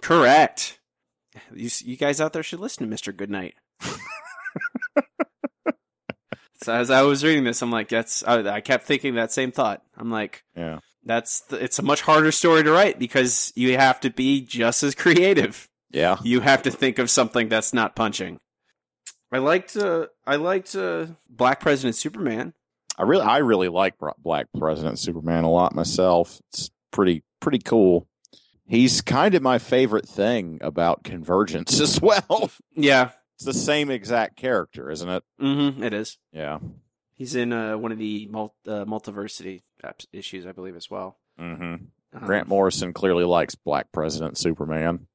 correct. You you guys out there should listen to Mister Goodnight. (laughs) so as I was reading this, I'm like, that's I, I kept thinking that same thought. I'm like, Yeah. that's the, it's a much harder story to write because you have to be just as creative. Yeah. You have to think of something that's not punching. I liked uh, I liked uh, Black President Superman. I really I really like Black President Superman a lot myself. It's pretty pretty cool. He's kind of my favorite thing about Convergence (laughs) as well. Yeah, It's the same exact character, isn't it? mm-hmm, it is. Yeah. He's in uh, one of the mul- uh, multiversity issues, I believe, as well. Mm-hmm. Um, Grant Morrison clearly likes Black President Superman.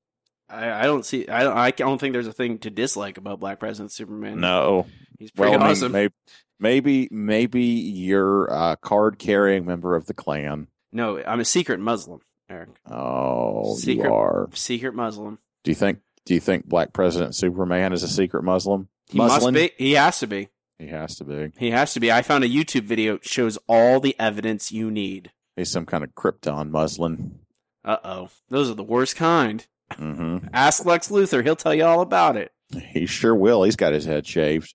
I, I don't see. I don't. I don't think there's a thing to dislike about Black President Superman. No, he's pretty well, I mean, awesome. maybe, maybe maybe you're a card carrying member of the Klan. No, I'm a secret Muslim, Eric. Oh, Secret- you are. Secret Muslim. Do you think? Do you think Black President Superman is a secret Muslim? He Muslim? must be. He has to be. He has to be. He has to be. I found a YouTube video that shows all the evidence you need. He's some kind of Krypton Muslim. Uh oh, those are the worst kind. Hmm Ask Lex Luthor; he'll tell you all about it. He sure will. He's got his head shaved.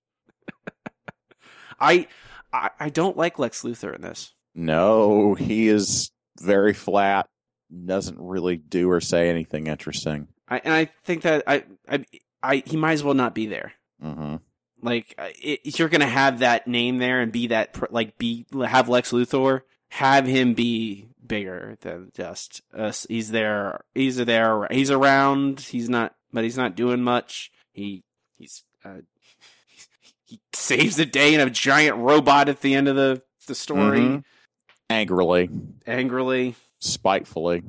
(laughs) I, I, I don't like Lex Luthor in this. No, he is very flat. Doesn't really do or say anything interesting. I, and I think that I, I, I, he might as well not be there. hmm Like, it, you're gonna have that name there and be that, like, be have Lex Luthor, have him be bigger than just us. He's there. He's there. He's around. He's not, but he's not doing much. He, he's, uh, (laughs) he saves the day in a giant robot at the end of the the story. Mhm. Angrily, Angrily, spitefully.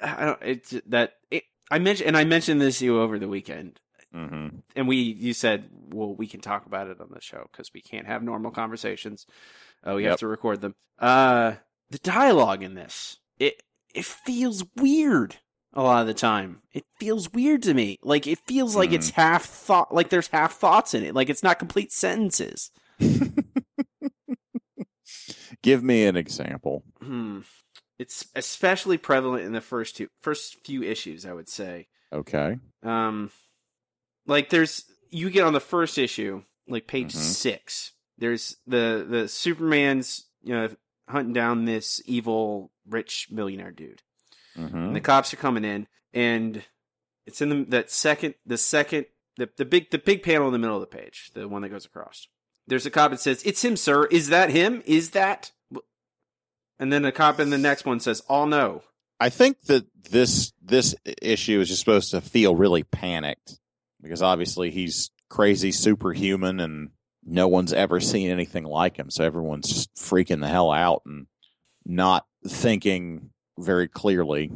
I don't. It's that. It, I mentioned, and I mentioned this to you over the weekend. hmm and we you said well we can talk about it on the show because we can't have normal conversations uh, we have to record them uh the dialogue in this it it feels weird a lot of the time it feels weird to me like it feels like it's half thought like there's half thoughts in it like it's not complete sentences (laughs) Give me an example. hmm. it's especially prevalent in the first two first few issues i would say Okay. Um, like there's you get on the first issue, like page Mhm. six. There's the the Superman's you know hunting down this evil rich millionaire dude, hmm and the cops are coming in, and it's in the that second the second the the big the big panel in the middle of the page, the one that goes across. There's a cop that says, "It's him, sir. Is that him? Is that?" And then a cop in the next one says, "All no." I think that this this issue is just supposed to feel really panicked because obviously he's crazy superhuman and no one's ever seen anything like him. So everyone's just freaking the hell out and not thinking very clearly.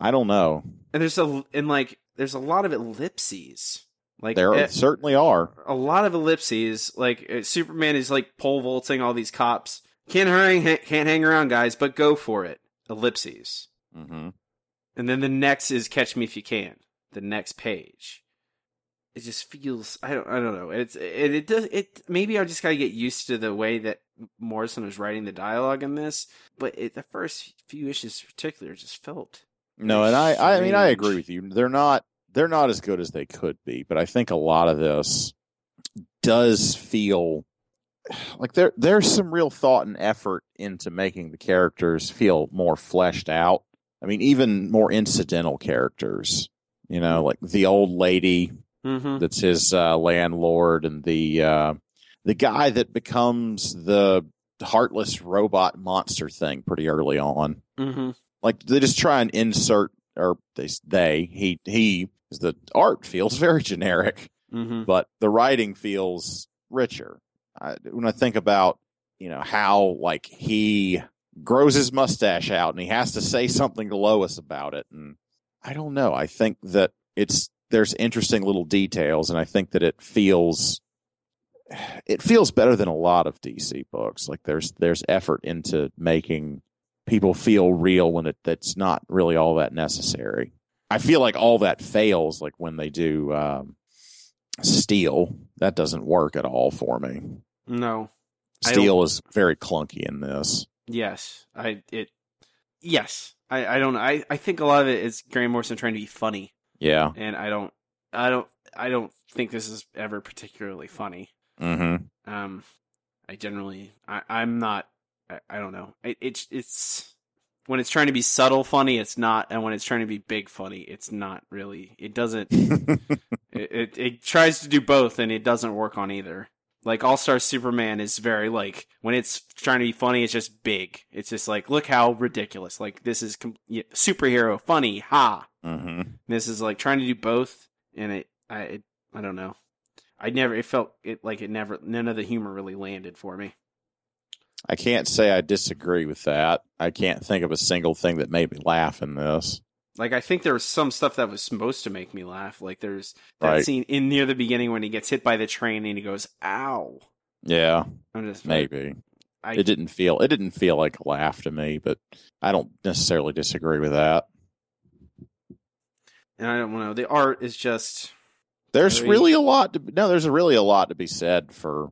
I don't know. And there's a and like there's a lot of ellipses. Like There eh, certainly are. a lot of ellipses. Like uh, Superman is like pole vaulting all these cops. Can't hang, can't hang around, guys, but go for it. Ellipses, hmm and then the next is Catch Me If You Can. The next page. It just feels I don't I don't know. It's it it does it maybe I just gotta get used to the way that Morrison was writing the dialogue in this. But it, the first few issues, in particular, just felt No, and I, I mean, I agree with you. They're not, they're not as good as they could be, but I think a lot of this does feel like there, there's some real thought and effort into making the characters feel more fleshed out. I mean, even more incidental characters, you know, like the old lady mm-hmm. that's his uh, landlord and the, uh, the guy that becomes the heartless robot monster thing pretty early on Mm-hmm. like they just try and insert or they they he he the art feels (laughs) very generic Mm-hmm. but the writing feels richer I, when i think about you know how like he grows his mustache out and he has to say something to Lois about it. And I don't know. I think that it's there's interesting little details, and I think that it feels it feels better than a lot of DC books. Like there's there's effort into making people feel real when it that's not really all that necessary. I feel like all that fails like when they do um, Steel. That doesn't work at all for me. No. Steel is very clunky in this. Yes. I it yes. I, I don't know. I, I think a lot of it is Grant Morrison trying to be funny. Yeah. And I don't I don't I don't think this is ever particularly funny. Mm-hmm. Um I generally I, I'm not I, I don't know. It, it's it's when it's trying to be subtle funny, it's not, and when it's trying to be big funny, it's not really. It doesn't. (laughs) it, it it tries to do both, and it doesn't work on either. Like All Star Superman is very like when it's trying to be funny, it's just big. It's just like look how ridiculous. Like this is com- superhero funny, ha. Mm-hmm. This is like trying to do both, and it I it, I don't know. I never it felt it like it never none of the humor really landed for me. I can't say I disagree with that. I can't think of a single thing that made me laugh in this. Like I think there was some stuff that was supposed to make me laugh. Like there's that Right. scene in near the beginning when he gets hit by the train and he goes, "Ow!" Yeah, I'm just maybe. I, It didn't feel it didn't feel like a laugh to me, but I don't necessarily disagree with that. And I don't know. The art is just There's Very- really a lot to no, there's really a lot to be said for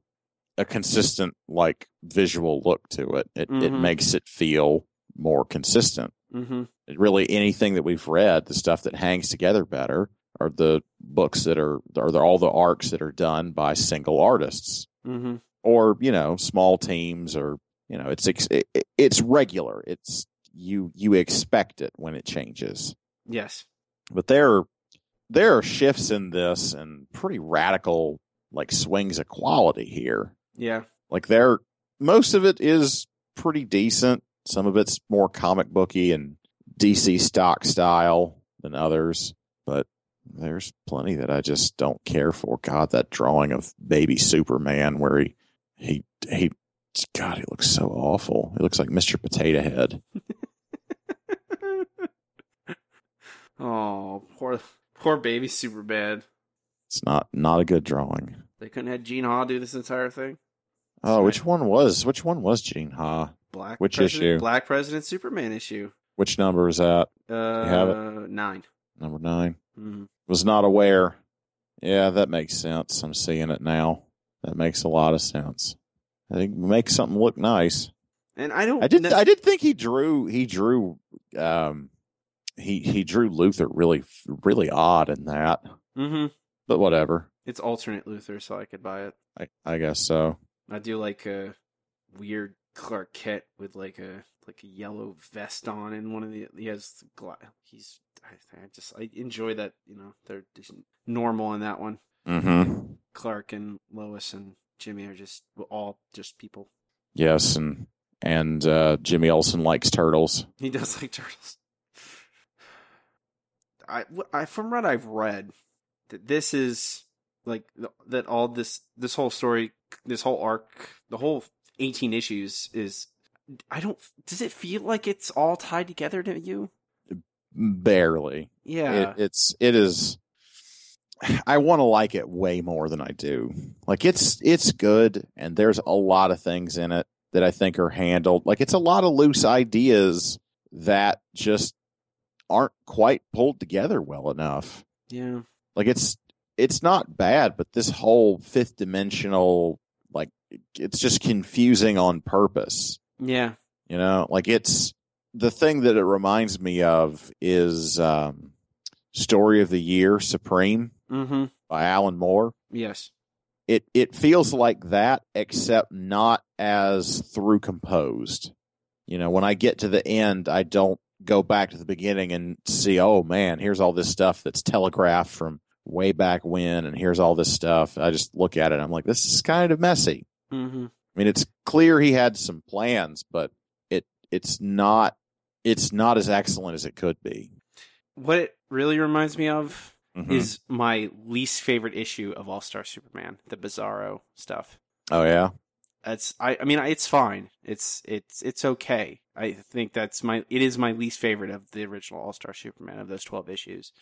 a consistent like visual look to it. It it Mhm. makes it feel more consistent. hmm It really anything that we've read, the stuff that hangs together better are the books that are are the, all the arcs that are done by single artists hmm or you know small teams or you know it's it, it's regular. It's you you expect it when it changes. yes, but there there are shifts in this and pretty radical like swings of quality here. Yeah, like there most of it is pretty decent. Some of it's more comic booky and dc stock style than others. But there's plenty that i just don't care for. God that drawing of baby superman where he he he god he looks so awful. He looks like mr potato head (laughs) oh poor poor baby super bad. it's not not a good drawing They couldn't have Gene Ha do this entire thing. Oh, Right. which one was which one was Gene Ha? Black Which President- issue? Black President Superman issue. Which number is that? Uh, have nine. Number nine. Mhm. Was not aware. Yeah, that makes sense. I'm seeing it now. That makes a lot of sense. I think it makes something look nice. And I don't. I did. nec- I did think he drew. He drew. Um, he he drew Luthor really really odd in that. Mhm. But whatever. It's alternate Luthor, so I could buy it. I I guess so. I do like a weird Clark Kent with like a like a yellow vest on, and one of the he has gla- he's I, I just I enjoy that you know they're just normal in that one. Mm-hmm. Clark and Lois and Jimmy are just all just people. Yes, and and uh, Jimmy Olsen likes turtles. He does like turtles. I, I from what I've read, that this is like that all this this whole story, this whole arc, the whole eighteen issues is. I don't. Does it feel like it's all tied together to you? Barely. Yeah. It, it's it is. I want to like it way more than I do. Like it's it's good, and there's a lot of things in it that I think are handled. Like it's a lot of loose ideas that just aren't quite pulled together well enough. yeah. Like it's it's not bad, but this whole fifth dimensional like it's just confusing on purpose. Yeah. You know, like it's the thing that it reminds me of is um, Story of the Year Supreme Mm-hmm. by Alan Moore. Yes. It it feels like that, except not as through composed. You know, when I get to the end, I don't go back to the beginning and see, oh man, here's all this stuff that's telegraphed from way back when, and here's all this stuff. I just look at it, I'm like, this is kind of messy. Mm-hmm. I mean, it's clear he had some plans, but it it's not it's not as excellent as it could be. What it really reminds me of Mhm. is my least favorite issue of All Star Superman, the Bizarro stuff. oh yeah, That's I I mean it's fine. It's it's it's okay. I think that's my it is my least favorite of the original All Star Superman of those twelve issues.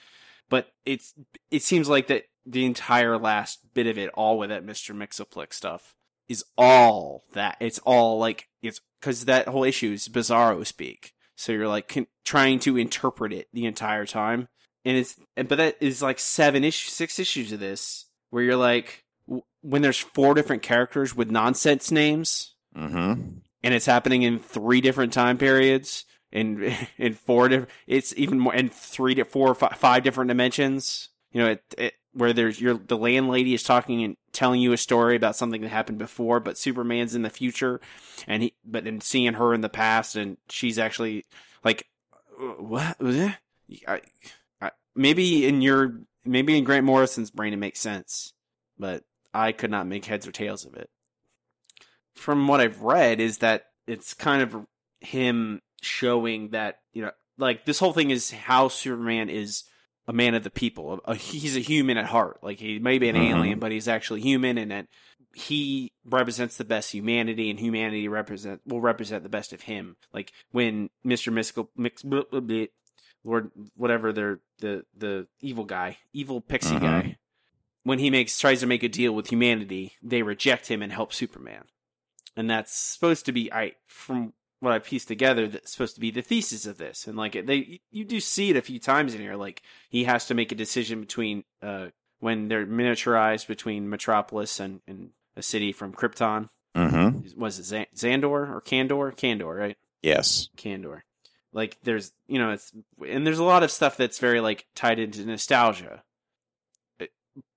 But it's it seems like that the entire last bit of it, all with that Mister Mxyzptlk stuff, is all that. It's all like it's because that whole issue is Bizarro speak. So you're like con- trying to interpret it the entire time, and it's but that is like seven issues, six issues of this where you're like when there's four different characters with nonsense names Mm-hmm. and it's happening in three different time periods in (laughs) in four different it's even more in three to four or five, five different dimensions you know it, it where there's your the landlady is talking and telling you a story about something that happened before but superman's in the future and he but then seeing her in the past and she's actually like uh, what was it I, I, maybe in your maybe in grant morrison's brain it makes sense but i could not make heads or tails of it from what I've read is that it's kind of him showing that you know like this whole thing is how Superman is a man of the people. A, he's a human at heart. Like he may be an Mhm. alien, but he's actually human, and that he represents the best humanity, and humanity represent will represent the best of him. Like when Mister Mystical Mix, Lord, whatever they're the the evil guy, evil pixie Mhm. guy. When he makes tries to make a deal with humanity, they reject him and help Superman and that's supposed to be I from what I pieced together that's supposed to be the thesis of this. And like they you do see it a few times in here like he has to make a decision between uh when they're miniaturized between Metropolis and, and a city from Krypton. Mm-hmm. Was it Zan- Xandor or Kandor? Kandor, right? Yes. Kandor. Like there's you know it's and there's a lot of stuff that's very like tied into nostalgia.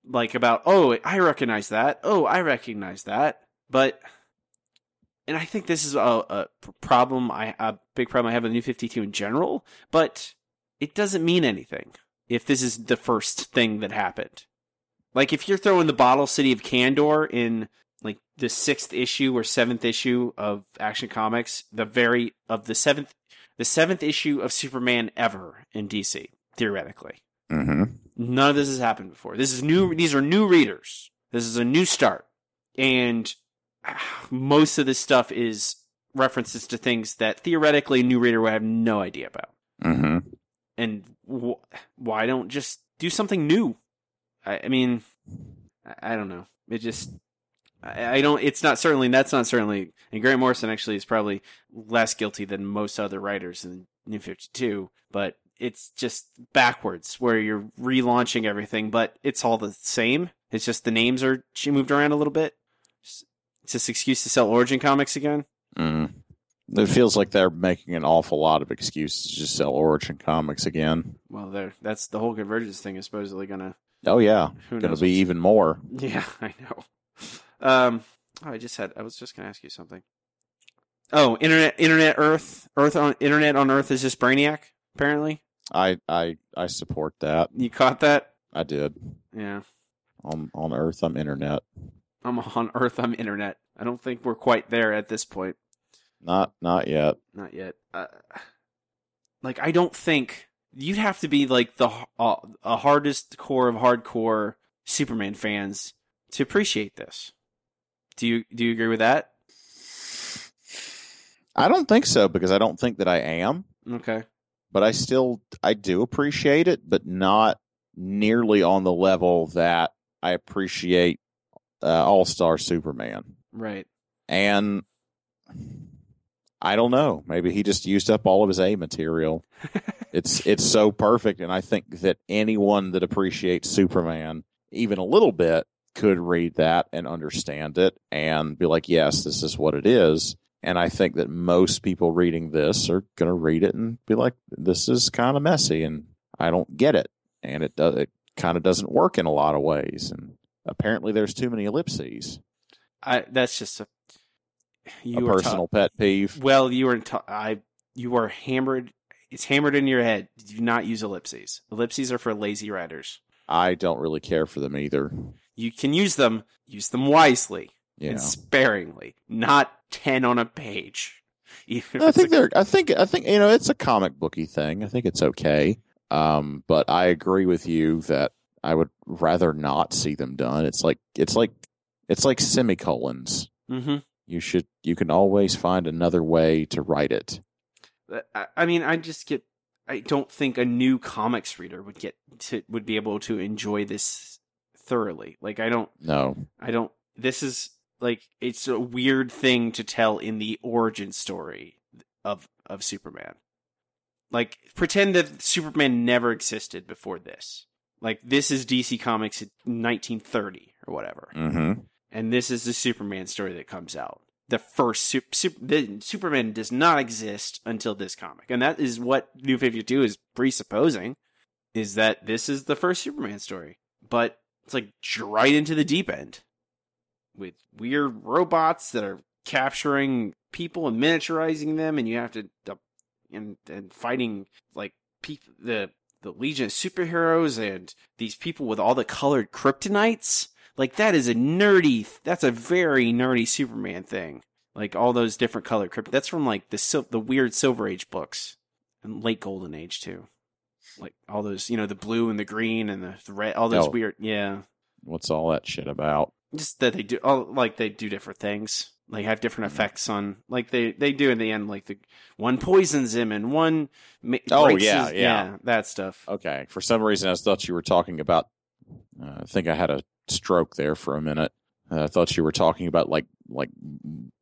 Like about oh I recognize that oh I recognize that but and I think this is a, a problem I a big problem I have with New Fifty Two in general but it doesn't mean anything if this is the first thing that happened. Like if you're throwing the bottle city of Kandor in like the sixth issue or seventh issue of Action Comics, the very of the seventh the seventh issue of Superman ever in DC, theoretically. Mm-hmm. None of this has happened before. This is new these are new readers. This is a new start. And ah, most of this stuff is references to things that theoretically a new reader would have no idea about. Mm-hmm. And wh- why don't just do something new? I, I mean, I, I don't know. It just, I, I don't. It's not certainly. That's not certainly. And Grant Morrison actually is probably less guilty than most other writers in New Fifty Two. But it's just backwards, where you're relaunching everything, but it's all the same. It's just the names are she moved around a little bit. It's just excuse to sell Origin comics again. Mm. It feels like they're making an awful lot of excuses to just sell Origin comics again. Well, there. That's the whole convergence thing is supposedly gonna. Oh yeah, Who gonna be even more. Yeah, (laughs) I know. Um, oh, I just had. I was just gonna ask you something. Oh, internet, internet, Earth, Earth on internet on Earth is just Brainiac. Apparently, I I I support that. you caught that. I did Yeah, on on Earth. I'm internet. I'm on Earth. I'm internet. I don't think we're quite there at this point. Not not yet. Not yet. Uh, like, I don't think you'd have to be like the uh, a hardest core of hardcore Superman fans to appreciate this. Do you do you agree with that? I don't think so because I don't think that I am. Okay. But I still I do appreciate it, but not nearly on the level that I appreciate uh, All Star Superman. Right. And I don't know. Maybe he just used up all of his A material. (laughs) it's it's so perfect, and I think that anyone that appreciates Superman even a little bit could read that and understand it and be like, "Yes, this is what it is." And I think that most people reading this are going to read it and be like, "This is kind of messy, and I don't get it." And it does. It kind of doesn't work in a lot of ways, and apparently, there's too many ellipses. I that's just a you a personal pet peeve. well, you are ta- I you are hammered. It's hammered in your head. Do not use ellipses. Ellipses are for lazy writers. I don't really care for them either. You can use them. Use them wisely You and know. sparingly. Not ten on a page. (laughs) I think a- they're. I think. I think you know it's a comic booky thing. I think it's okay. Um, but I agree with you that I would rather not see them done. It's like it's like it's like semicolons. Mhm. You should. You can always find another way to write it. I, I mean, I just get. I don't think a new comics reader would get to would be able to enjoy this thoroughly. Like I don't. No. I don't. This is like it's a weird thing to tell in the origin story of of Superman. Like pretend that Superman never existed before this. Like this is DC Comics 1930 or whatever, Mm-hmm. and this is the Superman story that comes out. The first super, super, the, Superman does not exist until this comic, and that is what New Fifty Two is presupposing, is that this is the first Superman story. But it's like right into the deep end with weird robots that are capturing people and miniaturizing them, and you have to uh, and and fighting like the the Legion of Superheroes and these people with all the colored kryptonites. Like that is a nerdy. That's a very nerdy Superman thing. Like all those different colored krypt. That's from like the sil- the weird Silver Age books and late Golden Age too. Like all those, you know, the blue and the green and the, the red. All those Oh. weird. Yeah, What's all that shit about? Just that they do all like they do different things like have different effects on like they they do in the end like the one poisons him and one ma- Oh, yeah, his- yeah. that stuff Okay. For some reason, I thought you were talking about. Uh, I think I had a stroke there for a minute. Uh, I thought you were talking about like like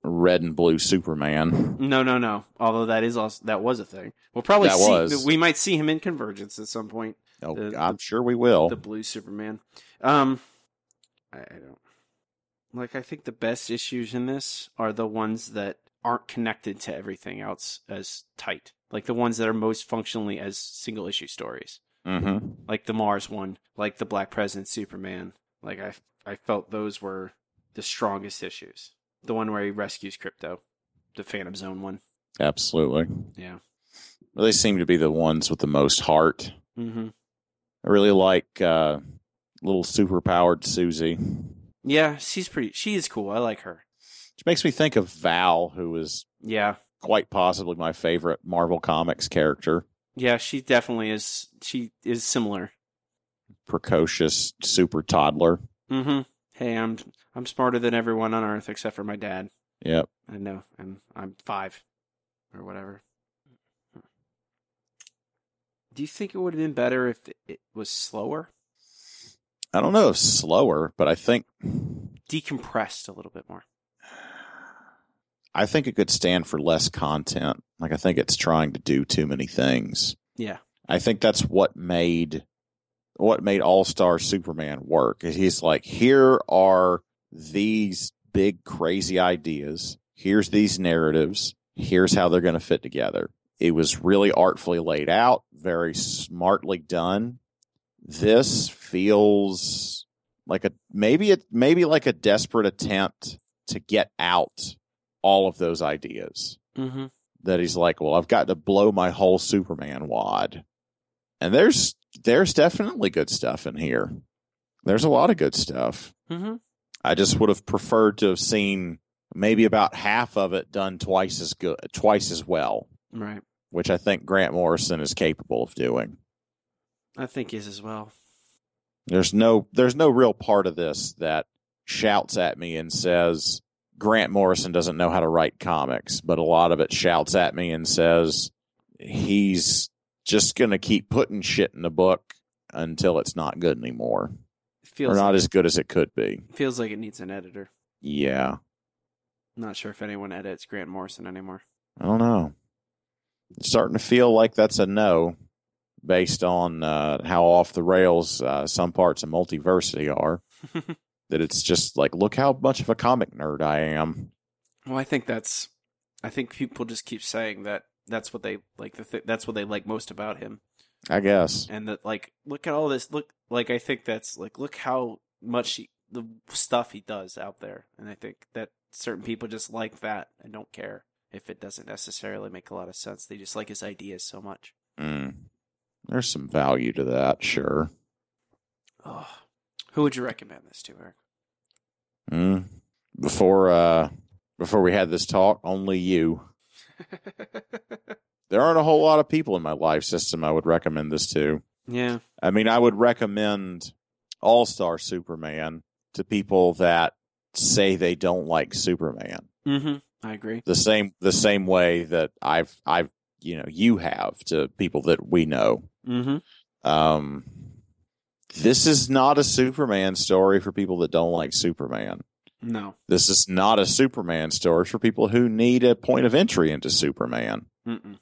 red and blue Superman. no no no although that is also that was a thing we'll probably That see was. we might see him in convergence at some point Oh, The- I'm sure we will. the blue superman um I, I don't like i think the best issues in this are the ones that aren't connected to everything else as tight like the ones that are most functionally as single issue stories mm-hmm. like the Mars one, like the Black President Superman. Like I, I felt those were the strongest issues. The one where he rescues Krypto, the Phantom Zone one. Absolutely. Yeah. Well, they seem to be the ones with the most heart. Mm-hmm. I really like uh, little superpowered Susie, Yeah, she's pretty. She is cool. I like her. Which makes me think of Val, who is Yeah, quite possibly my favorite Marvel Comics character. yeah, she definitely is. She is similar. Precocious super toddler. Mm-hmm. Hey, I'm I'm smarter than everyone on Earth except for my dad. Yep. I know, and I'm five or whatever. Do you think it would have been better if it was slower, I don't know if slower, but I think decompressed a little bit more? I think it could stand for less content. Like I think it's trying to do too many things. Yeah. I think that's what made what made All Star Superman work. He's like, here are these big crazy ideas. Here's these narratives. Here's how they're going to fit together. It was really artfully laid out, very smartly done. This feels like a maybe it maybe like a desperate attempt to get out all of those ideas Mm-hmm. that he's like, well, I've got to blow my whole Superman wad. And there's there's definitely good stuff in here. There's a lot of good stuff. Mm-hmm. I just would have preferred to have seen maybe about half of it done twice as good, twice as well, Right. which I think Grant Morrison is capable of doing. I think is as well. There's no there's no real part of this that shouts at me and says Grant Morrison doesn't know how to write comics, but a lot of it shouts at me and says he's just going to keep putting shit in the book until it's not good anymore It feels or not like, as good as it could be. feels like it needs an editor. Yeah, Not sure if anyone edits Grant Morrison anymore. I don't know. It's starting to feel like that's a no based on uh, how off the rails uh, some parts of multiversity are. (laughs) that it's just like, look how much of a comic nerd I am. Well, I think that's. I think people just keep saying that that's what they like. The th- that's what they like most about him, I guess. and that like look at all this. Look, like I think that's like look how much he, the stuff he does out there, and I think that certain people just like that and don't care if it doesn't necessarily make a lot of sense. They just like his ideas so much. Mm. There's some value to that, sure. Oh, who would you recommend this to, Eric? Mm. Before uh before we had this talk, only you. (laughs) There aren't a whole lot of people in my life system I would recommend this to. yeah, I mean, I would recommend All Star Superman to people that say they don't like Superman. Mm-hmm. I agree. the same the same way that I've I've you know you have to people that we know. Mm-hmm. Um, this is not a Superman story for people that don't like Superman. No. This is not a Superman story for people who need a point of entry into Superman. Mm-mm.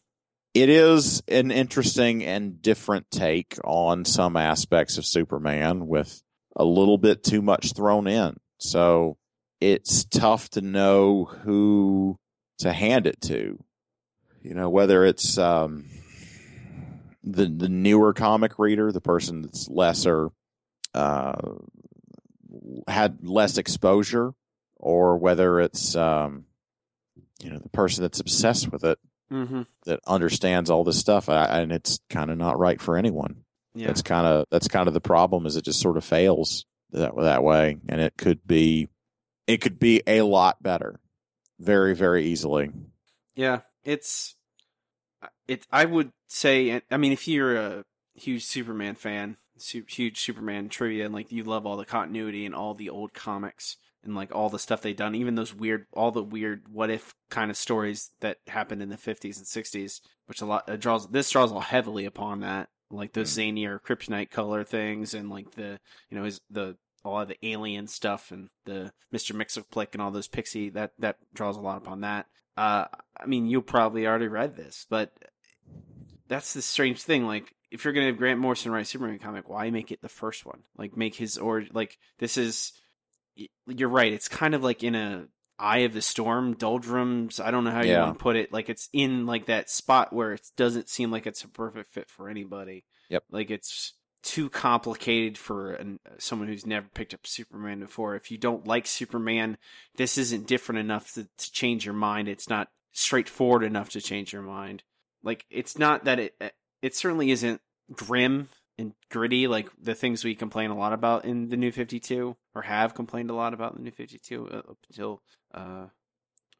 It is an interesting and different take on some aspects of Superman with a little bit too much thrown in. So it's tough to know who to hand it to. You know, whether it's um, the the newer comic reader, the person that's lesser uh, had less exposure, or whether it's um, you know the person that's obsessed with it Mm-hmm. that understands all this stuff, I, and it's kind of not right for anyone. Yeah. That's kind of that's kind of the problem. Is it just sort of fails that that way, and it could be it could be a lot better, very very easily. Yeah, it's it. I would say, I mean, if you're a huge Superman fan, su- huge Superman trivia, and like you love all the continuity and all the old comics and like all the stuff they've done, even those weird, all the weird what if kind of stories that happened in the 50s and 60s, which a lot uh, draws. This draws all heavily upon that, like those Zanier kryptonite color things, and like the you know his the a lot of the alien stuff and the Mr. Mxyzptlk and all those pixie that that draws a lot upon that. Uh, I mean, you probably already read this, but that's the strange thing. Like, if you're gonna have Grant Morrison write a Superman comic, why make it the first one? Like, make his or like this is. You're right. It's kind of like in a eye of the storm, doldrums. I don't know how you Yeah. want to put it. Like, it's in like that spot where it doesn't seem like it's a perfect fit for anybody. Yep. Like it's too complicated for an, someone who's never picked up Superman before. If you don't like Superman, this isn't different enough to, to change your mind. It's not straightforward enough to change your mind. Like it's not that it it certainly isn't grim and gritty like the things we complain a lot about in the New Fifty Two or have complained a lot about in the New Fifty Two uh, up until uh,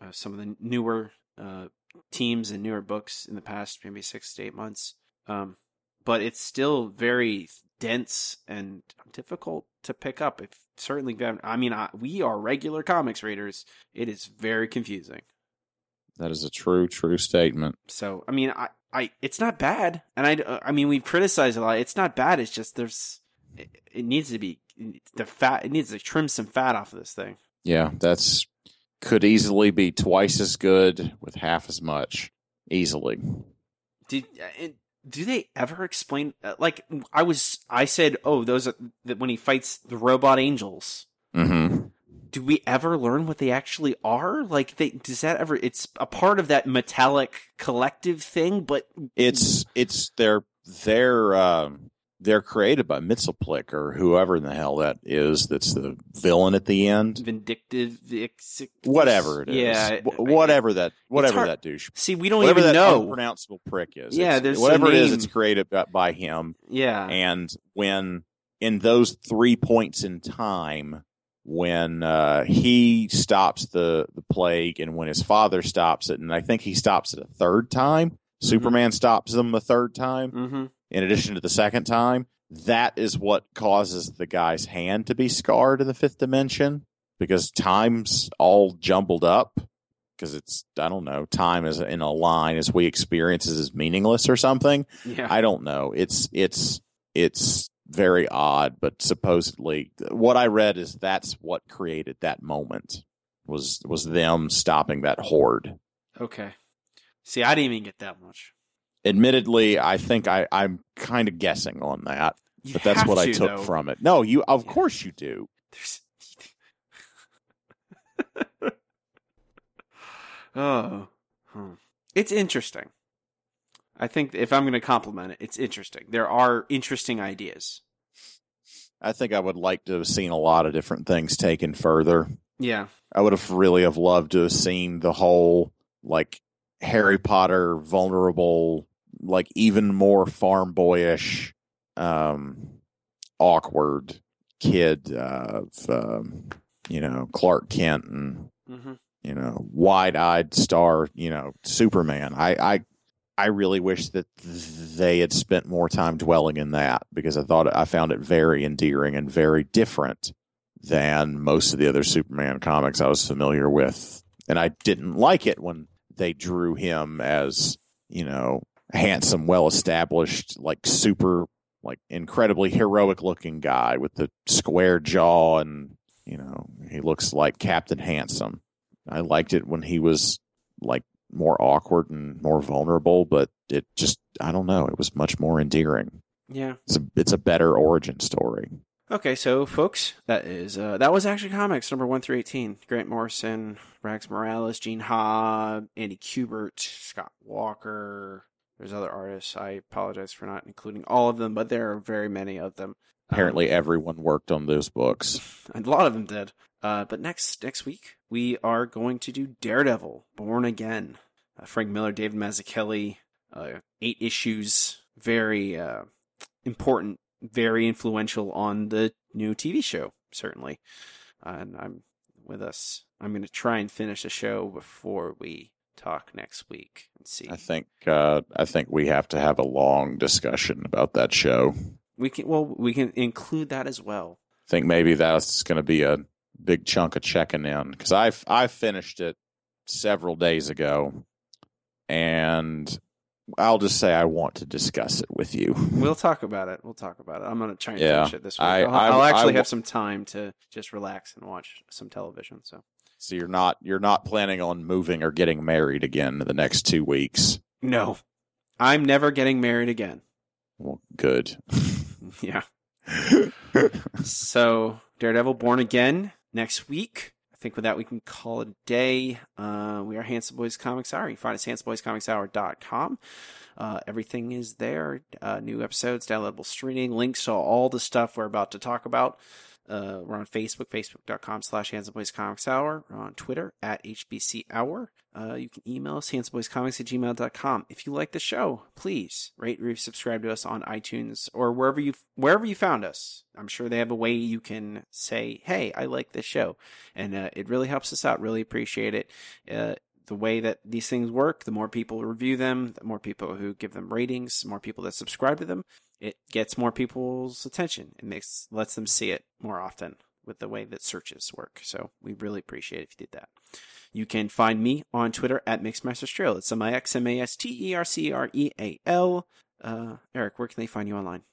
uh, some of the newer uh, teams and newer books in the past maybe six to eight months. Um, but it's still very dense and difficult to pick up. If certainly, I mean, I, we are regular comics readers. It is very confusing. That is a true true statement. So, I mean, I, I, it's not bad, and I, uh, I mean, we've criticized a lot. It's not bad. It's just there's, it, it needs to be the fat. It needs to trim some fat off of this thing. Yeah, that's could easily be twice as good with half as much. Easily. Did uh, do they ever explain? Uh, like, I was, I said, oh, those are that when he fights the robot angels. Mm-hmm. Do we ever learn what they actually are? Like, they does that ever? It's a part of that metallic collective thing, but It's it's they're they're um they're created by Mxyzptlk or whoever in the hell that is. That's the villain at the end. vindictive, ex- Whatever it is, Yeah, whatever that whatever that douche, See, we don't whatever even that know. unpronounceable prick is. Yeah, It's- there's whatever it is. It's created by him. yeah, And when in those three points in time, when uh, he stops the the plague, and when his father stops it, and I think he stops it a third time. Superman stops them a third time, mm-hmm. in addition to the second time. That is what causes the guy's hand to be scarred in the fifth dimension because time's all jumbled up. Because it's I don't know, time is in a line as we experience it as meaningless or something. yeah. I don't know. It's it's it's very odd, but supposedly what I read is that's what created that moment was was them stopping that horde. okay. See, I didn't even get that much. Admittedly, I think I I'm kind of guessing on that, You but that's what I took though. from it. No, you of Yeah. course you do. There's... (laughs) oh, Hmm. it's interesting. I think if I'm going to compliment it, it's interesting. There are interesting ideas. I think I would like to have seen a lot of different things taken further. Yeah, I would have really have loved to have seen the whole like Harry Potter vulnerable, like even more farm boyish, um, awkward kid of um, you know Clark Kent and hmm you know wide eyed star you know Superman. I I I really wish that they had spent more time dwelling in that because I thought I found it very endearing and very different than most of the other Superman comics I was familiar with and I didn't like it when they drew him as you know handsome, well established, like super, like incredibly heroic looking guy with the square jaw and you know he looks like Captain Handsome. I liked it when he was like more awkward and more vulnerable, but it just I don't know. It was much more endearing. Yeah. It's a it's a better origin story. Okay, so folks, that is uh, that was Action Comics number one through eighteen. Grant Morrison, Rags Morales, Gene Ha, Andy Kubert, Scott Walker. There's other artists. I apologize for not including all of them, but there are very many of them. Apparently, everyone worked on those books. Um, (laughs) a lot of them did. Uh, but next next week we are going to do Daredevil: Born Again. Uh, Frank Miller, David Mazzucchelli, uh, eight issues, very uh, important very influential on the new TV show, certainly. Uh, and I'm with us. I'm going to try and finish the show before we talk next week and see. I think uh, I think we have to have a long discussion about that show. We can well we can include that as well. I think maybe that's going to be a big chunk of checking in because I I finished it several days ago, and I'll just say I want to discuss it with you. We'll talk about it. We'll talk about it. I'm going to try and Yeah, finish it this week. I- I'll, I- I'll actually I- have some time to just relax and watch some television. So So you're not you're not planning on moving or getting married again in the next two weeks. no, I'm never getting married again. Well, good. (laughs) Yeah. So Daredevil Born Again next week. I think with that we can call it a day. Uh, we are Handsome Boys Comics Hour. You find us handsomeboyscomicshour.com. Uh, everything is there. Uh, new episodes, downloadable streaming, links to all the stuff we're about to talk about. Uh, we're on Facebook, facebook.com slash Handsome Boys Comics Hour. We're on Twitter at HBC Hour. Uh, you can email us, handsomeboyscomics at gmail.com. If you like the show, please rate, review, subscribe to us on iTunes or wherever you wherever you found us. I'm sure they have a way you can say, hey, I like this show. And uh, it really helps us out. Really appreciate it. Uh, the way that these things work, the more people review them, the more people who give them ratings, the more people that subscribe to them, it gets more people's attention. It makes lets them see it more often with the way that searches work. So we really appreciate if you did that. You can find me on Twitter at MixmasterStrail. It's M I X M A S T E R C R E A L. Uh, Eric, where can they find you online?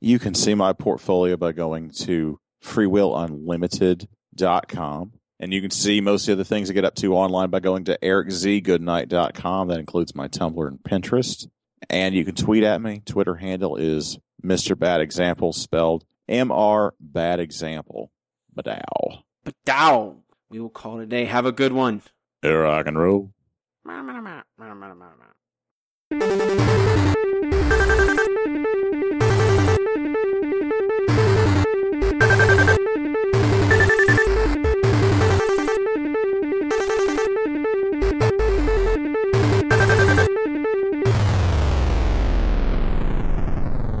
You can see my portfolio by going to freewillunlimited.com. And you can see most of the things I get up to online by going to ericzgoodnight.com. That includes my Tumblr and Pinterest. And you can tweet at me. Twitter handle is Mr. Bad Example, spelled M R Bad Example. Badow. Badow. We will call it a day. Have a good one. Air rock and roll. Thank (laughs) you.